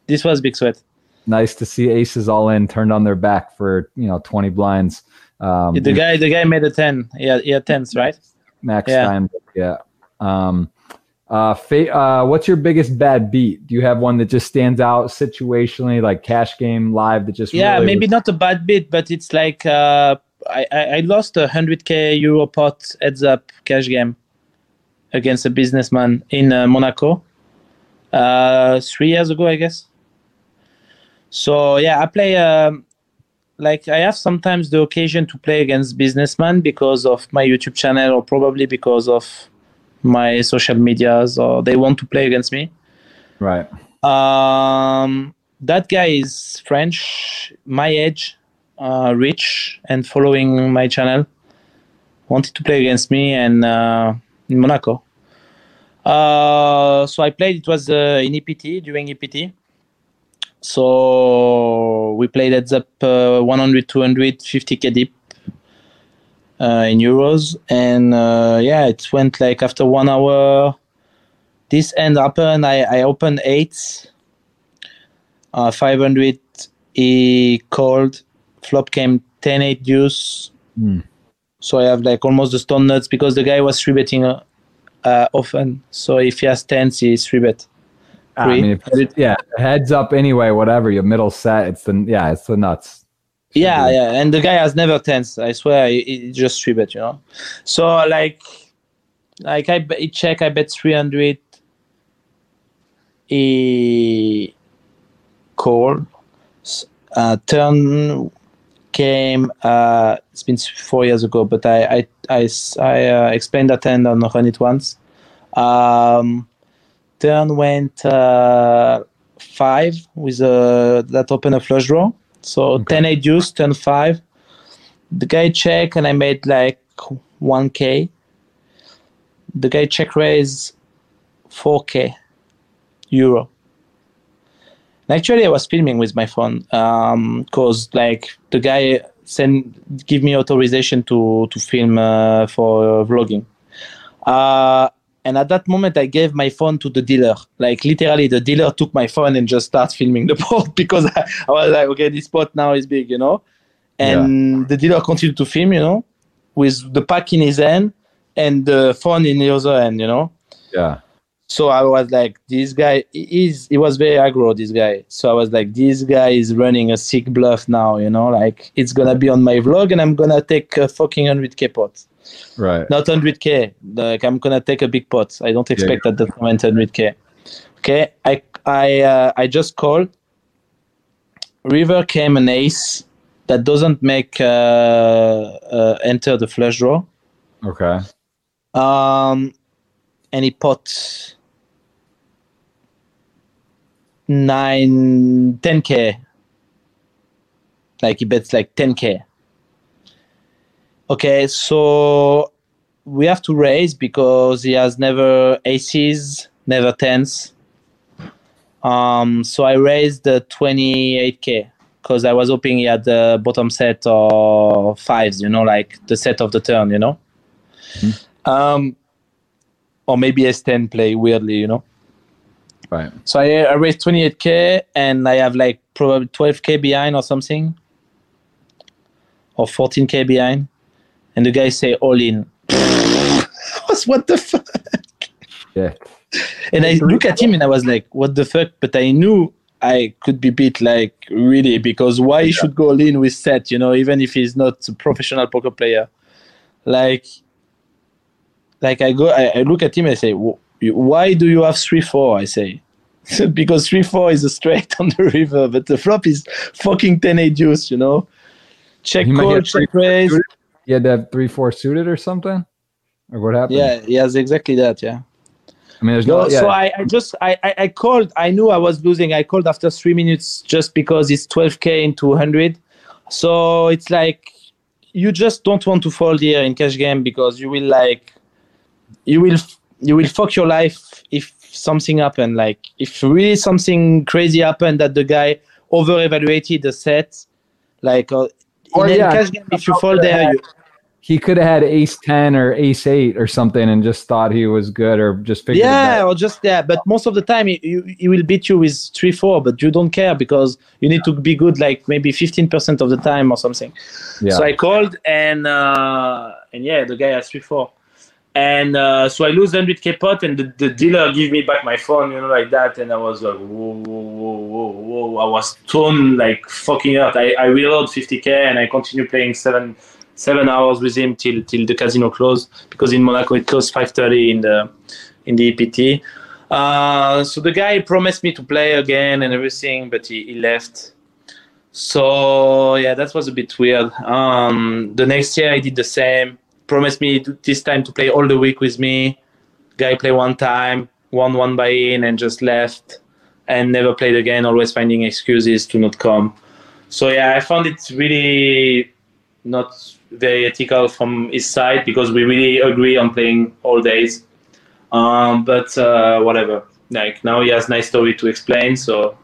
This was big sweat. Nice to see aces all in turned on their back for you know 20 blinds. Um, The guy, the guy made a ten. Yeah, he had tens, right? Max Yeah. Steinberg, yeah. Um, uh, fa- uh, what's your biggest bad beat? Do you have one that just stands out situationally, like cash game live that just Yeah, really maybe was- not a bad beat, but it's like uh, I, I I lost a hundred k euro pot heads up cash game against a businessman in uh, Monaco uh, three years ago, I guess. So yeah, I play. Um, like I have sometimes the occasion to play against businessmen because of my YouTube channel, or probably because of my social medias, or they want to play against me. right. Um, that guy is French, my age, uh, rich, and following my channel. Wanted to play against me and uh, in Monaco. Uh, so I played. It was uh, in EPT during EPT. So we played heads up uh, 100, 200, 50k deep uh, in euros, and uh, yeah, it went like after one hour this end happened. I, I opened eight, uh, 500. He called, flop came 10 8 deuce. Hmm. So I have like almost the stone nuts because the guy was three betting uh, uh, often. So if he has tens, he's three bet. I mean, if it, yeah, heads up anyway, whatever. Your middle set, it's the yeah, it's the nuts. Yeah, be. yeah, and the guy has never tens. I swear, he, he just three bet, you know. So like, like I bet, check, I bet three hundred. He call, uh, turn came. Uh, it's been four years ago, but I I I uh, explained that end on Run It Once. Um, turn went uh, five with a that open a flush draw. So Okay. 10 8 deuce, turn five. The guy check and I made like 1k. The guy check raise 4k euro. And actually, I was filming with my phone because like the guy send give me authorization to to film uh, for uh, vlogging. Uh, and at that moment, I gave my phone to the dealer. Like literally, the dealer took my phone and just started filming the pot because I, I was like, okay, this pot now is big, you know. And the dealer continued to film, you know, with the pack in his hand and the phone in the other hand, you know. Yeah, So I was like, this guy is he was very aggro, this guy. So I was like, this guy is running a sick bluff now, you know, like it's gonna be on my vlog and I'm gonna take a fucking hundred K pot. Right. Not hundred K. Like I'm gonna take a big pot. I don't expect at that moment hundred K. Okay. I I uh, I just called. River came an ace that doesn't make uh, uh, enter the flush draw. Okay. Um, and he put nine, 10k. Like he bets like 10k. Okay, so we have to raise because he has never aces, never tens. Um, so I raised the 28k because I was hoping he had the bottom set or fives, you know, like the set of the turn, you know. Um, or maybe S10 play weirdly, you know. Right. So I, I raised 28k and I have like probably 12k behind or something, or 14k behind, and the guy say all in. what the fuck? Yeah. And I look at him and I was like, what the fuck? But I knew I could be beat like really because why he should go all in with set, you know, even if he's not a professional poker player. Like, like I go, I, I look at him and I say, why do you have three four? I say, because three four is a straight on the river, but the flop is fucking ten eight deuce, you know. Check call, check raise. You had to have three four suited or something, or what happened? Yeah, he has exactly that. Yeah. I mean, there's No, no. yeah. so I, I just I, I, called. I knew I was losing. I called after three minutes just because it's 12k in 200. So it's like you just don't want to fold here in cash game because you will like you will you will fuck your life if something happened. Like if really something crazy happened that the guy over evaluated the set, like uh, Or, in any yeah, cash game, if you fall there, you, He could have had ace 10 or ace 8 or something and just thought he was good or just figured it yeah, or just yeah. But most of the time, he, he, he will beat you with three four, but you don't care because you need to be good like maybe fifteen percent of the time or something. Yeah. So I called and uh, and yeah, the guy has three four, and uh, so I lose hundred k pot, and the, the dealer give me back my phone, you know, like that, and I was like, whoa, whoa, whoa, whoa, whoa. I was torn like fucking out. I I reload fifty k, and I continue playing seven seven hours with him till till the casino closed because in Monaco it closed five thirty in the in the EPT. Uh, so the guy promised me to play again and everything, but he, he left. So yeah, that was a bit weird. Um, the next year I did the same. Promised me to- this time to play all the week with me. Guy play one time, won one buy in, and just left, and never played again. Always finding excuses to not come. So yeah, I found it really not very ethical from his side because we really agree on playing all days. Um, but uh, whatever. Like now he has nice story to explain. So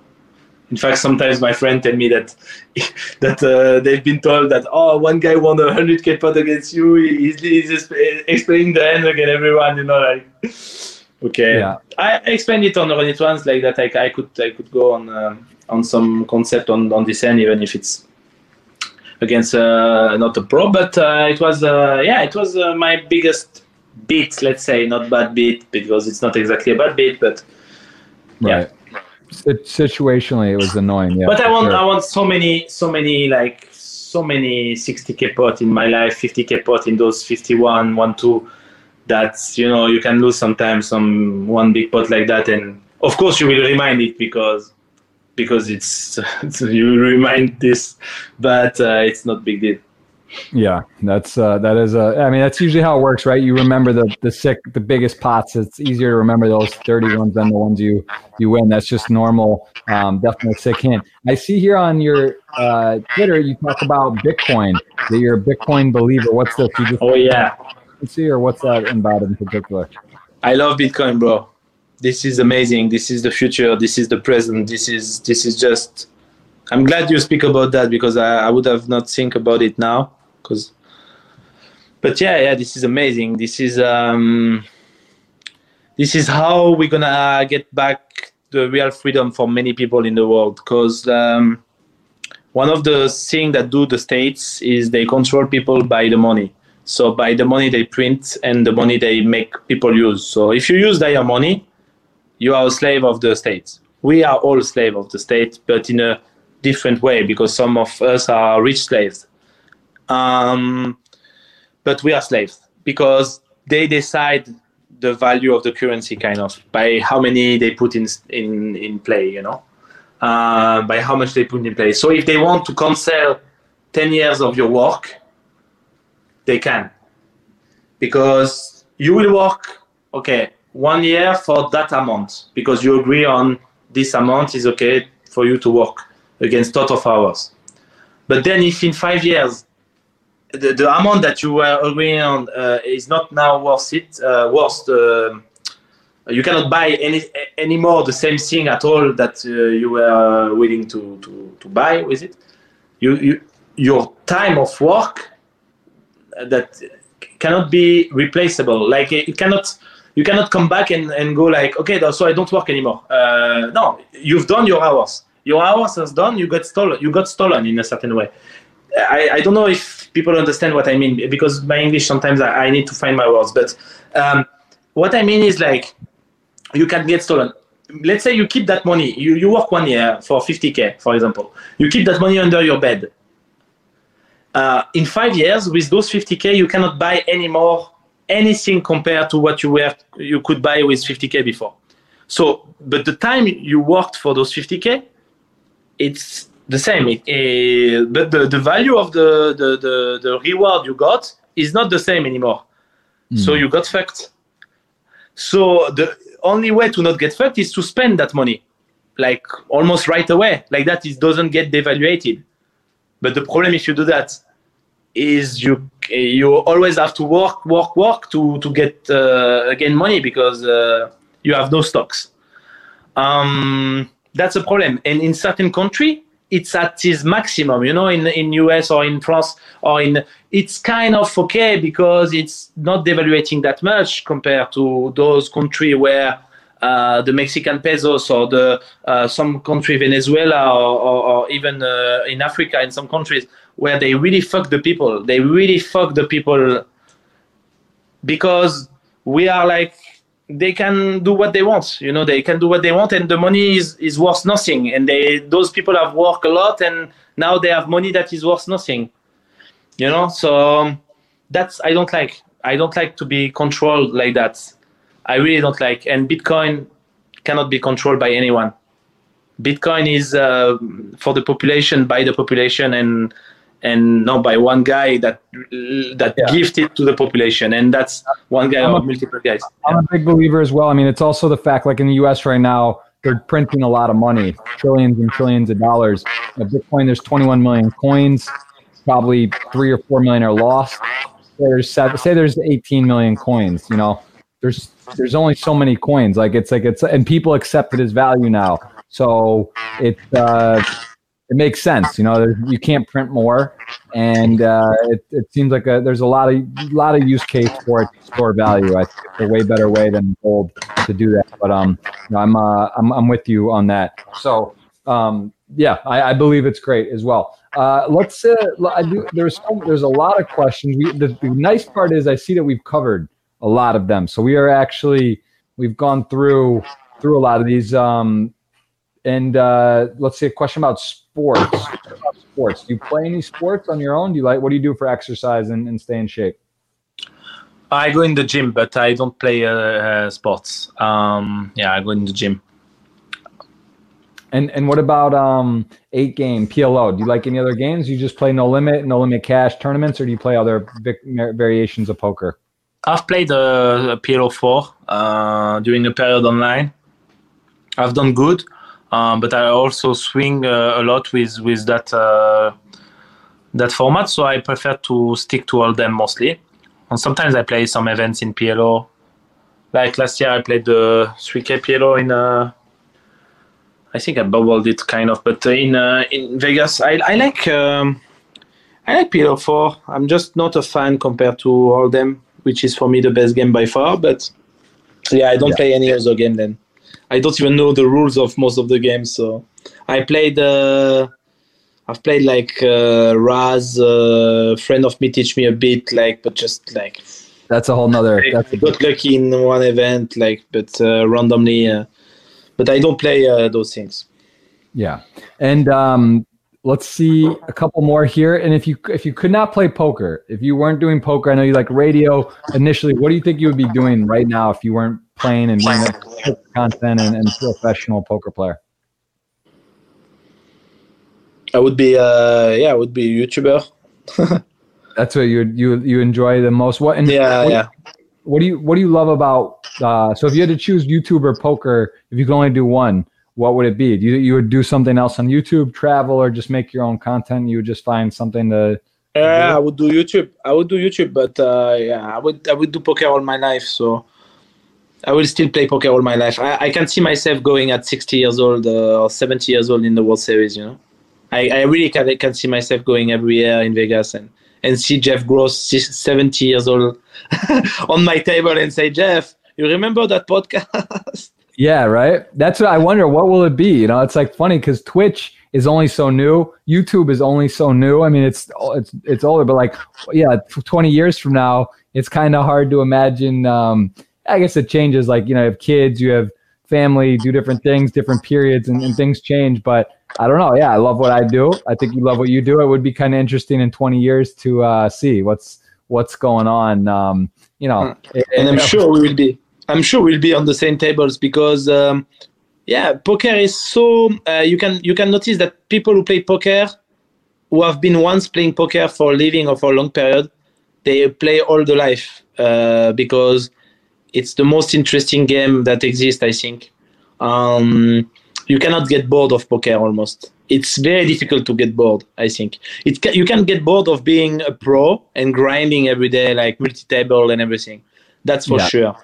in fact, sometimes my friend tell me that that uh, they've been told that oh one guy won a hundred k pot against you. He's, he's explaining the hand against everyone. You know, like okay. Yeah. I explained it on Run It Once like that. I, I could I could go on um, on some concept on on this end even if it's against uh, not a pro, but uh, it was uh, yeah it was uh, my biggest beat. Let's say not bad beat because it's not exactly a bad beat, but yeah. Right. Situationally, it was annoying. Yeah. but I want sure. I want so many so many like so many 60k pot in my life, 50k pot in those 51, 1, 2. That you know you can lose sometimes some one big pot like that, and of course you will remind it because because it's, you remind this, but uh, it's not big deal. Yeah, that's uh, that is uh, I mean that's usually how it works, right? You remember the the sick, the biggest pots. It's easier to remember those thirty ones than the ones you you win. That's just normal. Um, definitely a sick hint. I see here on your uh, Twitter you talk about Bitcoin. That you're a Bitcoin believer. What's this? You just Oh yeah. see, or what's that about in particular? I love Bitcoin, bro. This is amazing. This is the future. This is the present. This is this is just. I'm glad you speak about that because I, I would have not think about it now. Cause, but yeah, yeah, this is amazing. This is um, this is how we're gonna get back the real freedom for many people in the world. Because um, one of the things that do the states is they control people by the money. So by the money they print and the money they make people use. So if you use their money, you are a slave of the state. We are all slave of the state, but in a different way because some of us are rich slaves. Um, but we are slaves because they decide the value of the currency kind of by how many they put in in in play, you know, uh, by how much they put in play. So if they want to cancel ten years of your work, they can because you will work okay one year for that amount because you agree on this amount is okay for you to work against total of hours but then if in five years the, the amount that you were agreeing on uh, is not now worth it uh, worth uh, you cannot buy any anymore the same thing at all that uh, you were willing to, to, to buy with it you, you your time of work that cannot be replaceable. Like it cannot, you cannot come back and, and go like, okay, so I don't work anymore. Uh, no, you've done your hours. Your hours is done. You got stolen. You got stolen in a certain way. I, I don't know if people understand what I mean because my English sometimes I, I need to find my words. But um, what I mean is like, you can get stolen. Let's say you keep that money. You, you work one year for 50k, for example. You keep that money under your bed uh, in five years with those 50k you cannot buy anymore anything compared to what you were you could buy with 50k before. So but the time you worked for those 50k it's the same. It, uh, but the, the value of the, the, the, the reward you got is not the same anymore. So you got fucked. So the only way to not get fucked is to spend that money like almost right away. Like that it doesn't get devaluated. But the problem if you do that is you you always have to work, work, work to to get uh, gain money because uh, you have no stocks. Um, that's a problem. And in certain country, it's at its maximum. You know, in in US or in France or in it's kind of okay because it's not devaluating that much compared to those country where uh, the Mexican pesos or the uh, some country Venezuela or, or, or even uh, in Africa in some countries where they really fuck the people. They really fuck the people because we are like they can do what they want. You know, they can do what they want, and the money is, is worth nothing. And they those people have worked a lot, and now they have money that is worth nothing. You know, so um, that's I don't like. I don't like to be controlled like that. I really don't like. And Bitcoin cannot be controlled by anyone. Bitcoin is uh, for the population by the population and and not by one guy that that yeah. gifted to the population and that's one guy I'm or a, multiple guys. I'm a big believer as well. I mean it's also the fact like in the us right now they're printing a lot of money trillions and trillions of dollars. At bitcoin there's 21 million coins probably three or four million are lost. There's seven, say there's 18 million coins you know? There's there's only so many coins. Like it's like it's and people accept it as value now. So it's uh it makes sense. You know, you can't print more, and uh, it, it seems like a, there's a lot of lot of use case for it to store value. I think it's a way better way than gold to do that. But um, you know, I'm uh, I'm I'm with you on that. So um, yeah, I, I believe it's great as well. Uh, let's uh, I do, there's there's a lot of questions. We, the, the nice part is I see that we've covered a lot of them. So we are actually we've gone through through a lot of these. Um, and uh, let's see a question about sports. About sports. Do you play any sports on your own? Do you like? What do you do for exercise and, and stay in shape? I go in the gym, but I don't play uh, uh, sports. Um, yeah, I go in the gym. And and what about um, eight game PLO? Do you like any other games? You just play no limit, no limit cash tournaments, or do you play other variations of poker? I've played uh, PLO four uh, during a period online. I've done good. Um, but I also swing uh, a lot with with that uh, that format, so I prefer to stick to hold'em mostly. And sometimes I play some events in PLO. Like last year, I played the 3K PLO in. Uh, I think I bubbled it kind of, but in uh, in Vegas, I I like um, I like PLO 4. I'm just not a fan compared to hold'em, which is for me the best game by far. But yeah, I don't yeah. play any other game then. I don't even know the rules of most of the games. So I played. Uh, I've played like uh, Razz. Uh, friend of me teach me a bit, like, but just like. That's a whole nother. I that's got lucky in one event, like, but uh, randomly. Uh, but I don't play uh, those things. Yeah, and um, let's see a couple more here. And if you if you could not play poker, if you weren't doing poker, I know you like radio initially. What do you think you would be doing right now if you weren't playing and being a content and, and professional poker player? I would be, uh, yeah, I would be a YouTuber. That's what you you you enjoy the most. What? And yeah, what, yeah. What do you What do you love about? Uh, so if you had to choose YouTube or poker, if you could only do one, what would it be? You you would do something else on YouTube, travel, or just make your own content? You would just find something to. Yeah, I would do YouTube. I would do YouTube, but uh, yeah, I would I would do poker all my life. So I will still play poker all my life. I, I can see myself going at 60 years old uh, or 70 years old in the World Series. You know, I, I really can, can see myself going every year in Vegas and, and see Jeff Gross 70 years old on my table and say, Jeff, you remember that podcast? Yeah, right. That's what I wonder. What will it be? You know, it's like funny because Twitch is only so new. YouTube is only so new. I mean, it's it's it's older, but like, yeah, twenty years from now, it's kind of hard to imagine. Um, I guess it changes. Like you know, you have kids, you have family, do different things, different periods, and, and things change. But I don't know. Yeah, I love what I do. I think you love what you do. It would be kind of interesting in 20 years to uh, see what's what's going on. Um, you know, and I'm sure we will be. I'm sure we'll be on the same tables because, um, yeah, poker is so. Uh, you can you can notice that people who play poker, who have been once playing poker for a living or for a long period, they play all the life uh, because it's the most interesting game that exists. I think um, you cannot get bored of poker almost. it's very difficult to get bored. I think it ca- you can get bored of being a pro and grinding every day, like multi-table and everything. That's for Yeah. sure.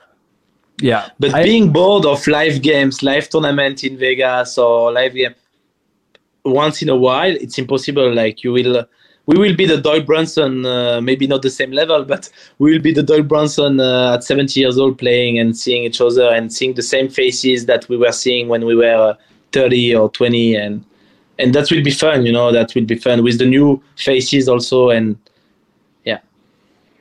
Yeah. But I- being bored of live games, live tournament in Vegas or live game once in a while, it's impossible. Like you will, we will be the Doyle Brunson, uh, maybe not the same level, but we will be the Doyle Brunson uh, at 70 years old playing and seeing each other and seeing the same faces that we were seeing when we were uh, 30 or 20 and and that will be fun, you know. That will be fun with the new faces also and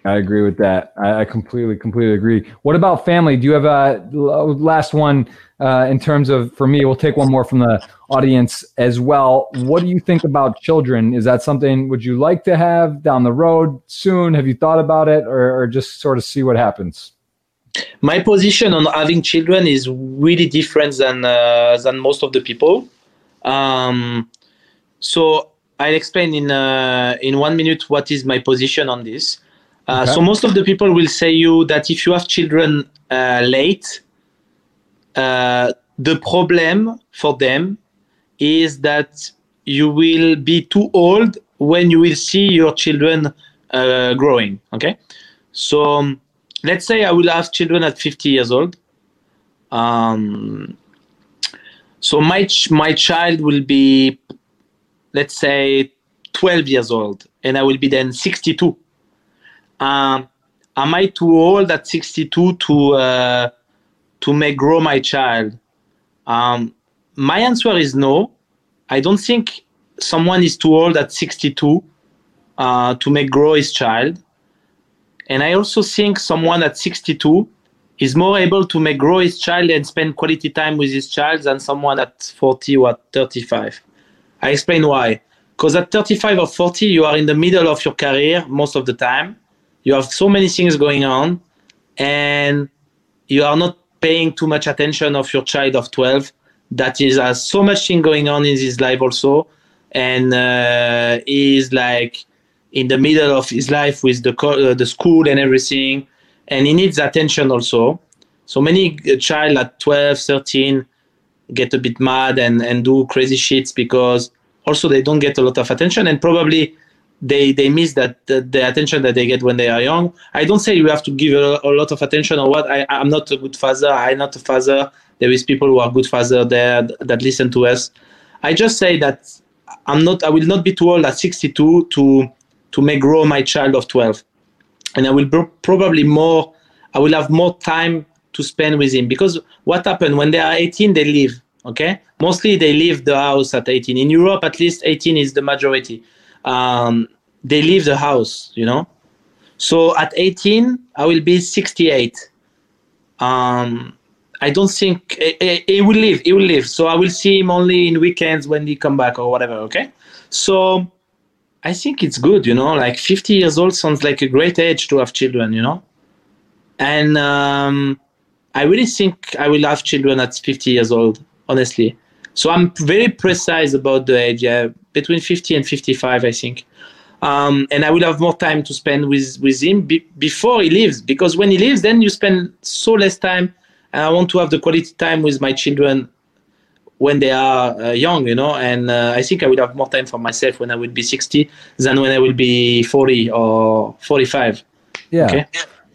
I agree with that. I, I completely, completely agree. What about family? Do you have a last one uh, in terms of, for me, we'll take one more from the audience as well. What do you think about children? Is that something, would you like to have down the road soon? Have you thought about it or, or just sort of see what happens? my position on having children is really different than uh, than most of the people. Um, so I'll explain in uh, in one minute what is my position on this. Uh, Okay. So most of the people will say you that if you have children uh, late, uh, the problem for them is that you will be too old when you will see your children uh, growing. Okay, so um, let's say I will have children at 50 years old. Um, so my ch- my child will be, let's say, 12 years old, and I will be then 62. Um, am I too old at 62 to uh, to make grow my child? Um, my answer is no. I don't think someone is too old at 62 uh, to make grow his child. And I also think someone at 62 is more able to make grow his child and spend quality time with his child than someone at 40 or at 35. I explain why. Because at 35 or 40, you are in the middle of your career most of the time. You have so many things going on, and you are not paying too much attention of your child of 12 that is has so much thing going on in his life also, and uh, is like in the middle of his life with the co- uh, the school and everything, and he needs attention also. So many uh, child at 12, 13 get a bit mad and, and do crazy shits because also they don't get a lot of attention and probably they they miss that the, the attention that they get when they are young. I don't say you have to give a, a lot of attention or what. I I'm not a good father. I'm not a father. There is people who are good father there that listen to us. I just say that I'm not. I will not be too old at 62 to to make grow my child of 12, and I will pro- probably more. I will have more time to spend with him because what happened when they are 18 they leave okay mostly they leave the house at 18 in europe at least 18 is the majority um, they leave the house you know? So at 18 i will be 68 um, i don't think he, he- he will leave he will leave. So i will see him only in weekends when he come back or whatever okay? So i think it's good you know? Like 50 years old sounds like a great age to have children you know? And um, I really think I will have children at 50 years old, honestly. So I'm very precise about the age, between 50 and 55, I think. Um, and I will have more time to spend with, with him be- before he leaves, because when he leaves, then you spend so less time. And I want to have the quality time with my children when they are uh, young, you know. And uh, I think I will have more time for myself when I will be 60 than when I will be 40 or 45. Yeah. Okay.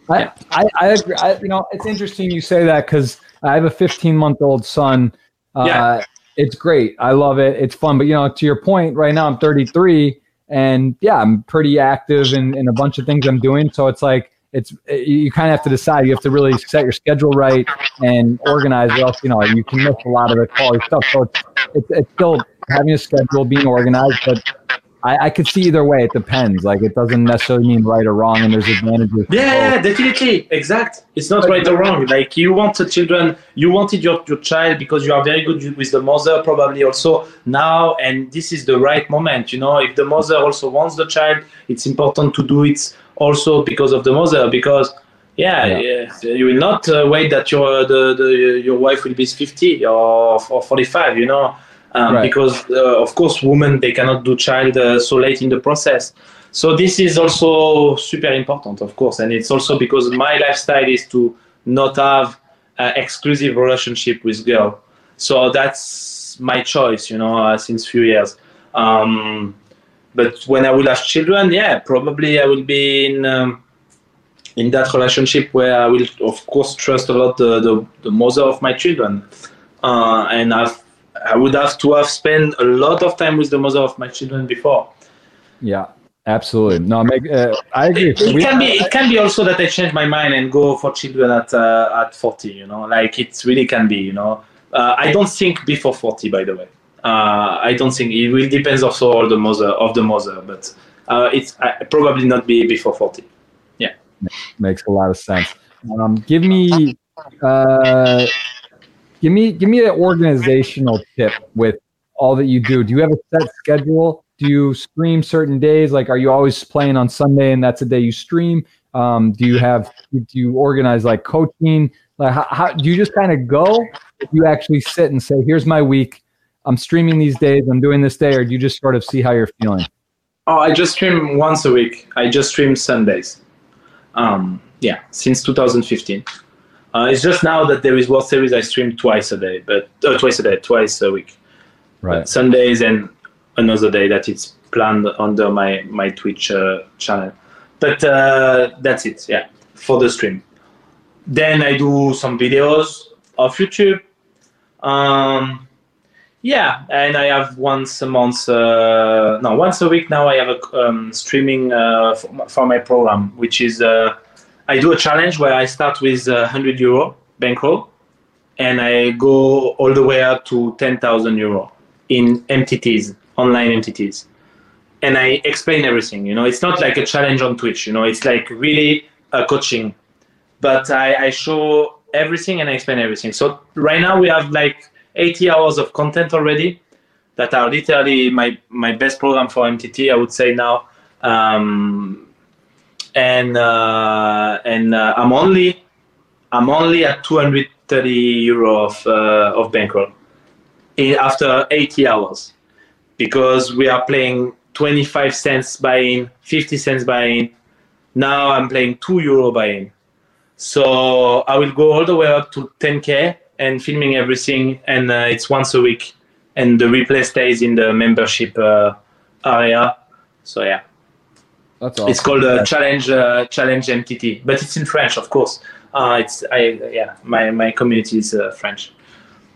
I, I, I agree. I, you know, it's interesting you say that because I have a 15 month old son. Uh, Yeah. It's great. I love it. It's fun. But, you know, to your point, right now I'm 33 and yeah, I'm pretty active in, in a bunch of things I'm doing. So it's like, it's eh, you kind of have to decide. You have to really set your schedule right and organize, or else you know you can miss a lot of the quality stuff. So it's it's, it's still having a schedule, being organized, but I, I could see either way. It depends. Like it doesn't necessarily mean right or wrong, and there's advantages. Yeah, yeah, definitely. Exact. It's not right or wrong. Like you want the children, you wanted your, your child because you are very good with the mother, probably also now, and this is the right moment. You know, if the mother also wants the child, it's important to do it also because of the mother. Because yeah, Yeah. yeah, you will not uh, wait that your the, the your wife will be 50 or, or 45. You know. Um, Right. Because uh, of course, women they cannot do child uh, so late in the process. So this is also super important, of course, and it's also because my lifestyle is to not have uh, exclusive relationship with girl. So that's my choice, you know, uh, since few years. Um, but when I will have children, yeah, probably I will be in um, in that relationship where I will, of course, trust a lot the the, the mother of my children, uh, and I've, I would have to have spent a lot of time with the mother of my children before. Yeah, absolutely. No, make, uh, I agree. It We- can be it can be also that I change my mind and go for children at uh, at 40. You know, like it really can be. You know, uh, I don't think before 40. By the way, uh, I don't think it will depends also on the mother of the mother, but uh, it's uh, probably not be before 40. Yeah, makes a lot of sense. Um, give me, uh, give me, give me an organizational tip with all that you do. Do you have a set schedule? Do you stream certain days? Like, are you always playing on Sunday and that's the day you stream? Um, do you have? Do you organize like coaching? Like, how, how do you just kind of go? You actually sit and say, "Here's my week. I'm streaming these days. I'm doing this day," or do you just sort of see how you're feeling? Oh, I just stream once a week. I just stream Sundays. Um, yeah, since 2015. Uh, it's just now that there is World Series, I stream twice a day, but uh, twice a day, twice a week. But Sundays and another day that it's planned under my my Twitch uh, channel. But uh, that's it, yeah, for the stream. Then I do some videos of YouTube. Um, yeah, and I have once a month, uh, no, once a week now. I have a um, streaming uh, for, my- for my program, which is uh, I do a challenge where I start with uh, 100 euro bankroll, and I go all the way up to 10,000 euro in MTTs, online MTTs, and I explain everything. You know, it's not like a challenge on Twitch. You know, it's like really a coaching, but I, I show everything and I explain everything. So right now we have like 80 hours of content already that are literally my my best program for MTT. I would say now, um, and uh, and uh, I'm only I'm only at 230 euro of uh, of bankroll in, after 80 hours because we are playing 25 cents buy-in, 50 cents buy-in. Now I'm playing two euro buy-in. So I will go all the way up to 10k and filming everything, and uh, it's once a week, and the replay stays in the membership uh, area. So yeah, That's it's called uh, challenge uh, challenge MTT, but it's in French, of course. Uh, it's I yeah, my my community is uh, French.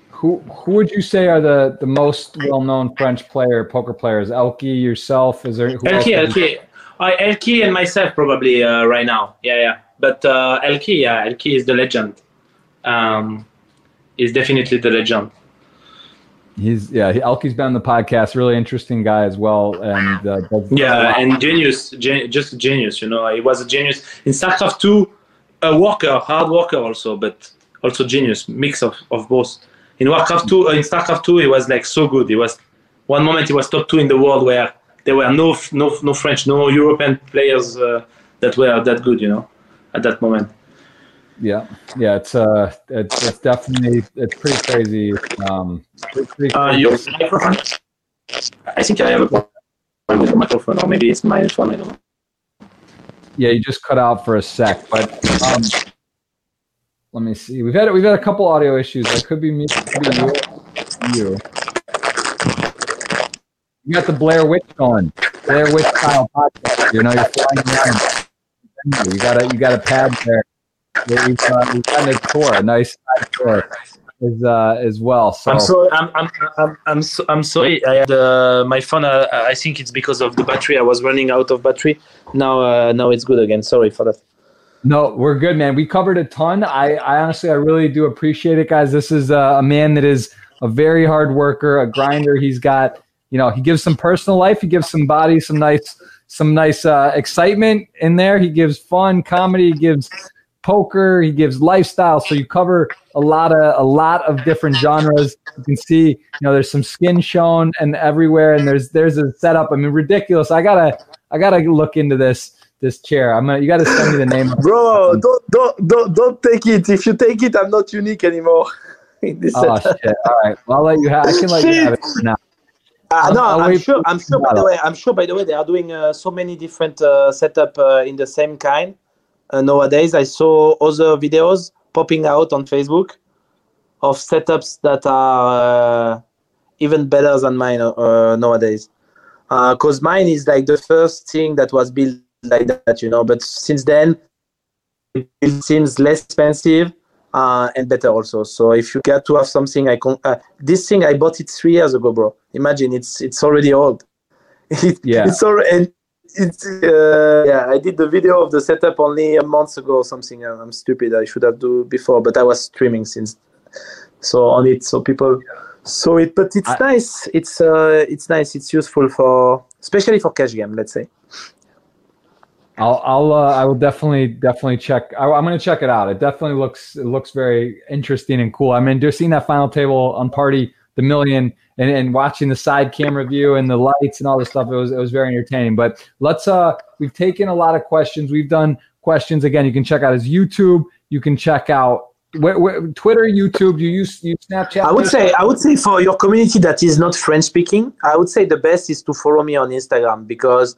Who who would you say are the, the most well known French player poker players? ElkY, yourself? Is there who you- I ElkY and myself probably uh, right now. Yeah, yeah. But uh, ElkY, yeah, ElkY is the legend. Um, is definitely the legend. He's yeah. He, ElkY's been on the podcast. Really interesting guy as well. And uh, Yeah, and genius, gen- just a genius. You know, he was a genius in StarCraft two, a worker, hard worker also, but also genius, mix of, of both. In Warcraft two, uh, in StarCraft two, he was like so good. He was one moment he was top two in the world where there were no no no French, no European players uh, that were that good. You know, at that moment. Yeah, yeah. It's uh, it's, it's definitely it's pretty crazy. Um, pretty, pretty Uh, crazy. microphone. I think I have a problem with the microphone, or maybe it's my phone. I don't know. Yeah, you just cut out for a sec, but um, let me see. We've had we've had a couple audio issues. That could be me, could be you. You. You got the Blair Witch going. Blair Witch style podcast. You know, you're flying around. You got a you got a pad there. Uh, you've done a tour, a nice tour as uh, as well. So, I'm sorry. I'm I'm I'm I'm, so, I'm sorry. I had uh, my phone. Uh, I think it's because of the battery. I was running out of battery. Now uh, now it's good again. Sorry for that. No, we're good, man. We covered a ton. I, I honestly, I really do appreciate it, guys. This is uh, a man that is a very hard worker, a grinder. He's got, you know, he gives some personal life. He gives some body, some nice, some nice uh, excitement in there. He gives fun, comedy. He gives poker. He gives lifestyle. So you cover a lot of a lot of different genres. You can see, you know, there's some skin shown and everywhere, and there's there's a setup. I mean, ridiculous. I gotta I gotta look into this this chair. I'm gonna you gotta send me the name. Bro, don't don't don't don't take it. If you take it, I'm not unique anymore. In this Oh setup. shit! All right, well, I'll let you have. I can let you have it for now. Uh, no, I'll I'm sure. I'm sure. By the way, I'm sure. By the way, they are doing uh, so many different uh, setup uh, in the same kind uh, nowadays. I saw other videos popping out on Facebook of setups that are uh, even better than mine uh, nowadays. because uh, mine is like the first thing that was built like that, you know. But since then, it seems less expensive uh, and better also. So if you get to have something, I con- uh, this thing I bought it three years ago, bro. Imagine it's it's already old. it, yeah, it's already. It's uh, yeah. I did the video of the setup only a month ago or something. I'm stupid. I should have do before, but I was streaming since so on it. So people saw it, but it's I, nice. It's uh, it's nice. It's useful for, especially for cash game. Let's say. I'll, I'll, uh, I will definitely, definitely check. I, am going to check it out. It definitely looks, it looks very interesting and cool. I mean, just seeing that final table on Party the Million and, and watching the side camera view and the lights and all this stuff. It was, it was very entertaining. But let's, uh, we've taken a lot of questions. We've done questions again. You can check out his YouTube. You can check out where, where, Twitter, YouTube, you use you Snapchat. I would say I would say for your community that is not French speaking, I would say the best is to follow me on Instagram because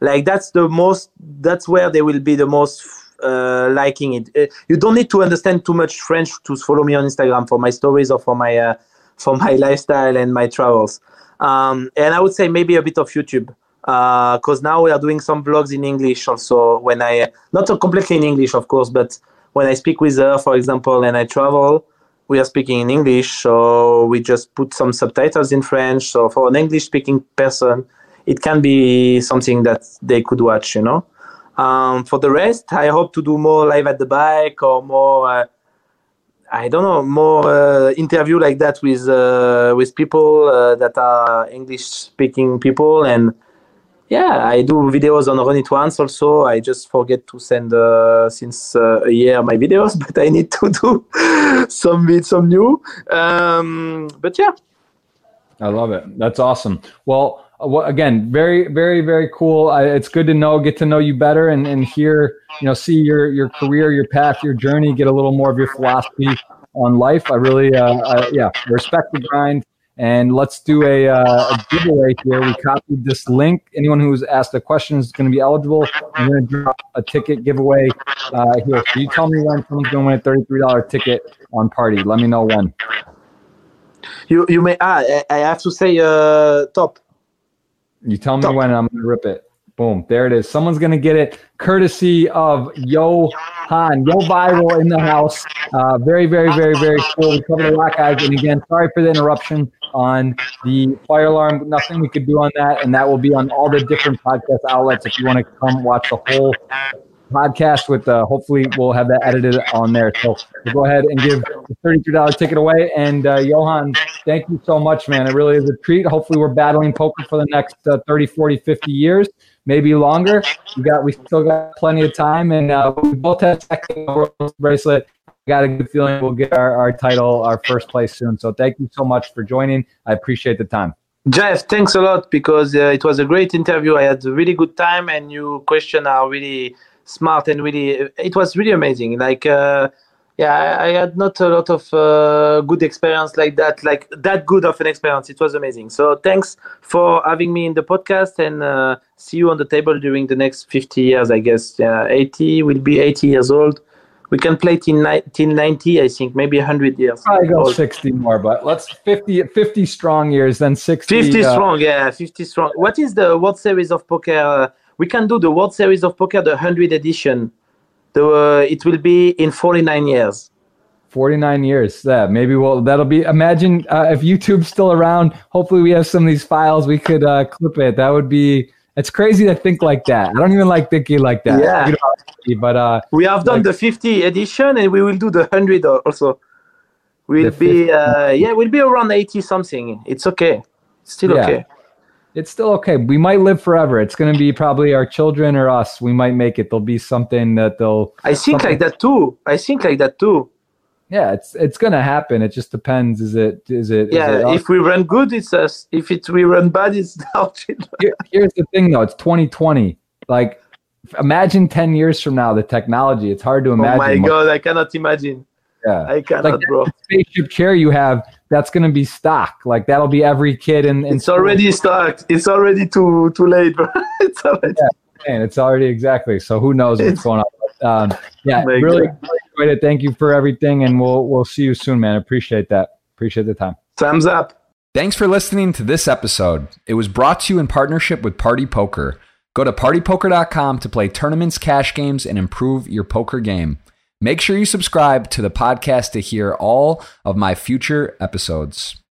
like that's the most that's where they will be the most uh, liking it. Uh, you don't need to understand too much French to follow me on Instagram for my stories or for my uh, for my lifestyle and my travels. Um, and I would say maybe a bit of YouTube because uh, now we are doing some vlogs in English also. When I not so completely in English, of course, but when I speak with her, for example, and I travel, we are speaking in English, so we just put some subtitles in French. So for an English-speaking person, it can be something that they could watch, you know. Um, for the rest, I hope to do more live at the bike or more. Uh, I don't know more uh, interview like that with uh, with people uh, that are English speaking people and yeah, I do videos on Run It Once also. I just forget to send uh, since uh, a year my videos, but I need to do some some new. Um, but yeah, I love it. That's awesome. Well, uh, again, very, very, very cool. I, it's good to know, get to know you better, and and hear, you know, see your your career, your path, your journey, get a little more of your philosophy on life. I really, uh, I, yeah, respect the grind. And let's do a, uh, a, giveaway here. We copied this link. Anyone who's asked a question is going to be eligible. I'm going to drop a ticket giveaway uh, here. So you tell me when someone's going to win a $33 ticket on Party. Let me know when. You you may ah I have to say uh top. You tell me when I'm going to rip it. Boom, there it is. Someone's going to get it courtesy of Yo Han, Yoh Viral in the house. Uh, very, very, very, very cool. We covered a lot, guys. And again, sorry for the interruption on the fire alarm. Nothing we could do on that. And that will be on all the different podcast outlets if you want to come watch the whole podcast with uh, hopefully we'll have that edited on there. So we'll go ahead and give the $33 ticket away. And uh, johan thank you so much man. It really is a treat. Hopefully we're battling poker for the next uh, 30 40 50 years maybe longer. We got we still got plenty of time. And uh, we both have second bracelet. Got a good feeling we'll get our, our title our first place soon. So thank you so much for joining. I appreciate the time. Jeff, thanks a lot because uh, it was a great interview. I had a really good time, and your questions are really smart and really it was really amazing. Like uh, yeah I, I, had not a lot of uh, good experience like that like that good of an experience. It was amazing. So thanks for having me in the podcast and uh, see you on the table during the next 50 years i guess. Uh, 80 will be 80 years old. We can play till 90 i think maybe 100 years i go 60 more but let's 50 50 strong years then 60 50 uh, strong yeah 50 strong. What is the world series of poker uh, we can do the World Series of Poker, the 100 edition. The, uh, it will be in 49 years. 49 years. Yeah, maybe we'll, that'll be, imagine uh, if YouTube's still around, hopefully we have some of these files, we could uh, clip it. That would be, it's crazy to think like that. I don't even like thinking like that. Yeah. but uh, we have done like, the 50 edition and we will do the 100 also. We'll be, uh, yeah, we'll be around 80 something. It's okay. Still yeah. okay it's still okay. We might live forever. It's going to be probably our children or us. We might make it. There'll be something that they'll. I think like that too. I think like that too. Yeah, it's it's going to happen. It just depends. Is it is it? Yeah, is it if we run good, it's us. If it we run bad, it's our children. Here, here's the thing, though. It's 2020. Like, imagine 10 years from now, the technology. It's hard to imagine. Oh my god, I cannot imagine. Yeah. I cannot, like bro. Spaceship chair you have, that's gonna be stock. Like that'll be every kid in. in it's school. already stock. It's already too too late, bro. it's already. Yeah, man, it's already exactly. So who knows what's going on? But, um, yeah, oh really, really enjoyed it. Thank you for everything, and we'll we'll see you soon, man. Appreciate that. Appreciate the time. Thumbs up. Thanks for listening to this episode. It was brought to you in partnership with Party Poker. Go to partypoker.com to play tournaments, cash games, and improve your poker game. Make sure you subscribe to the podcast to hear all of my future episodes.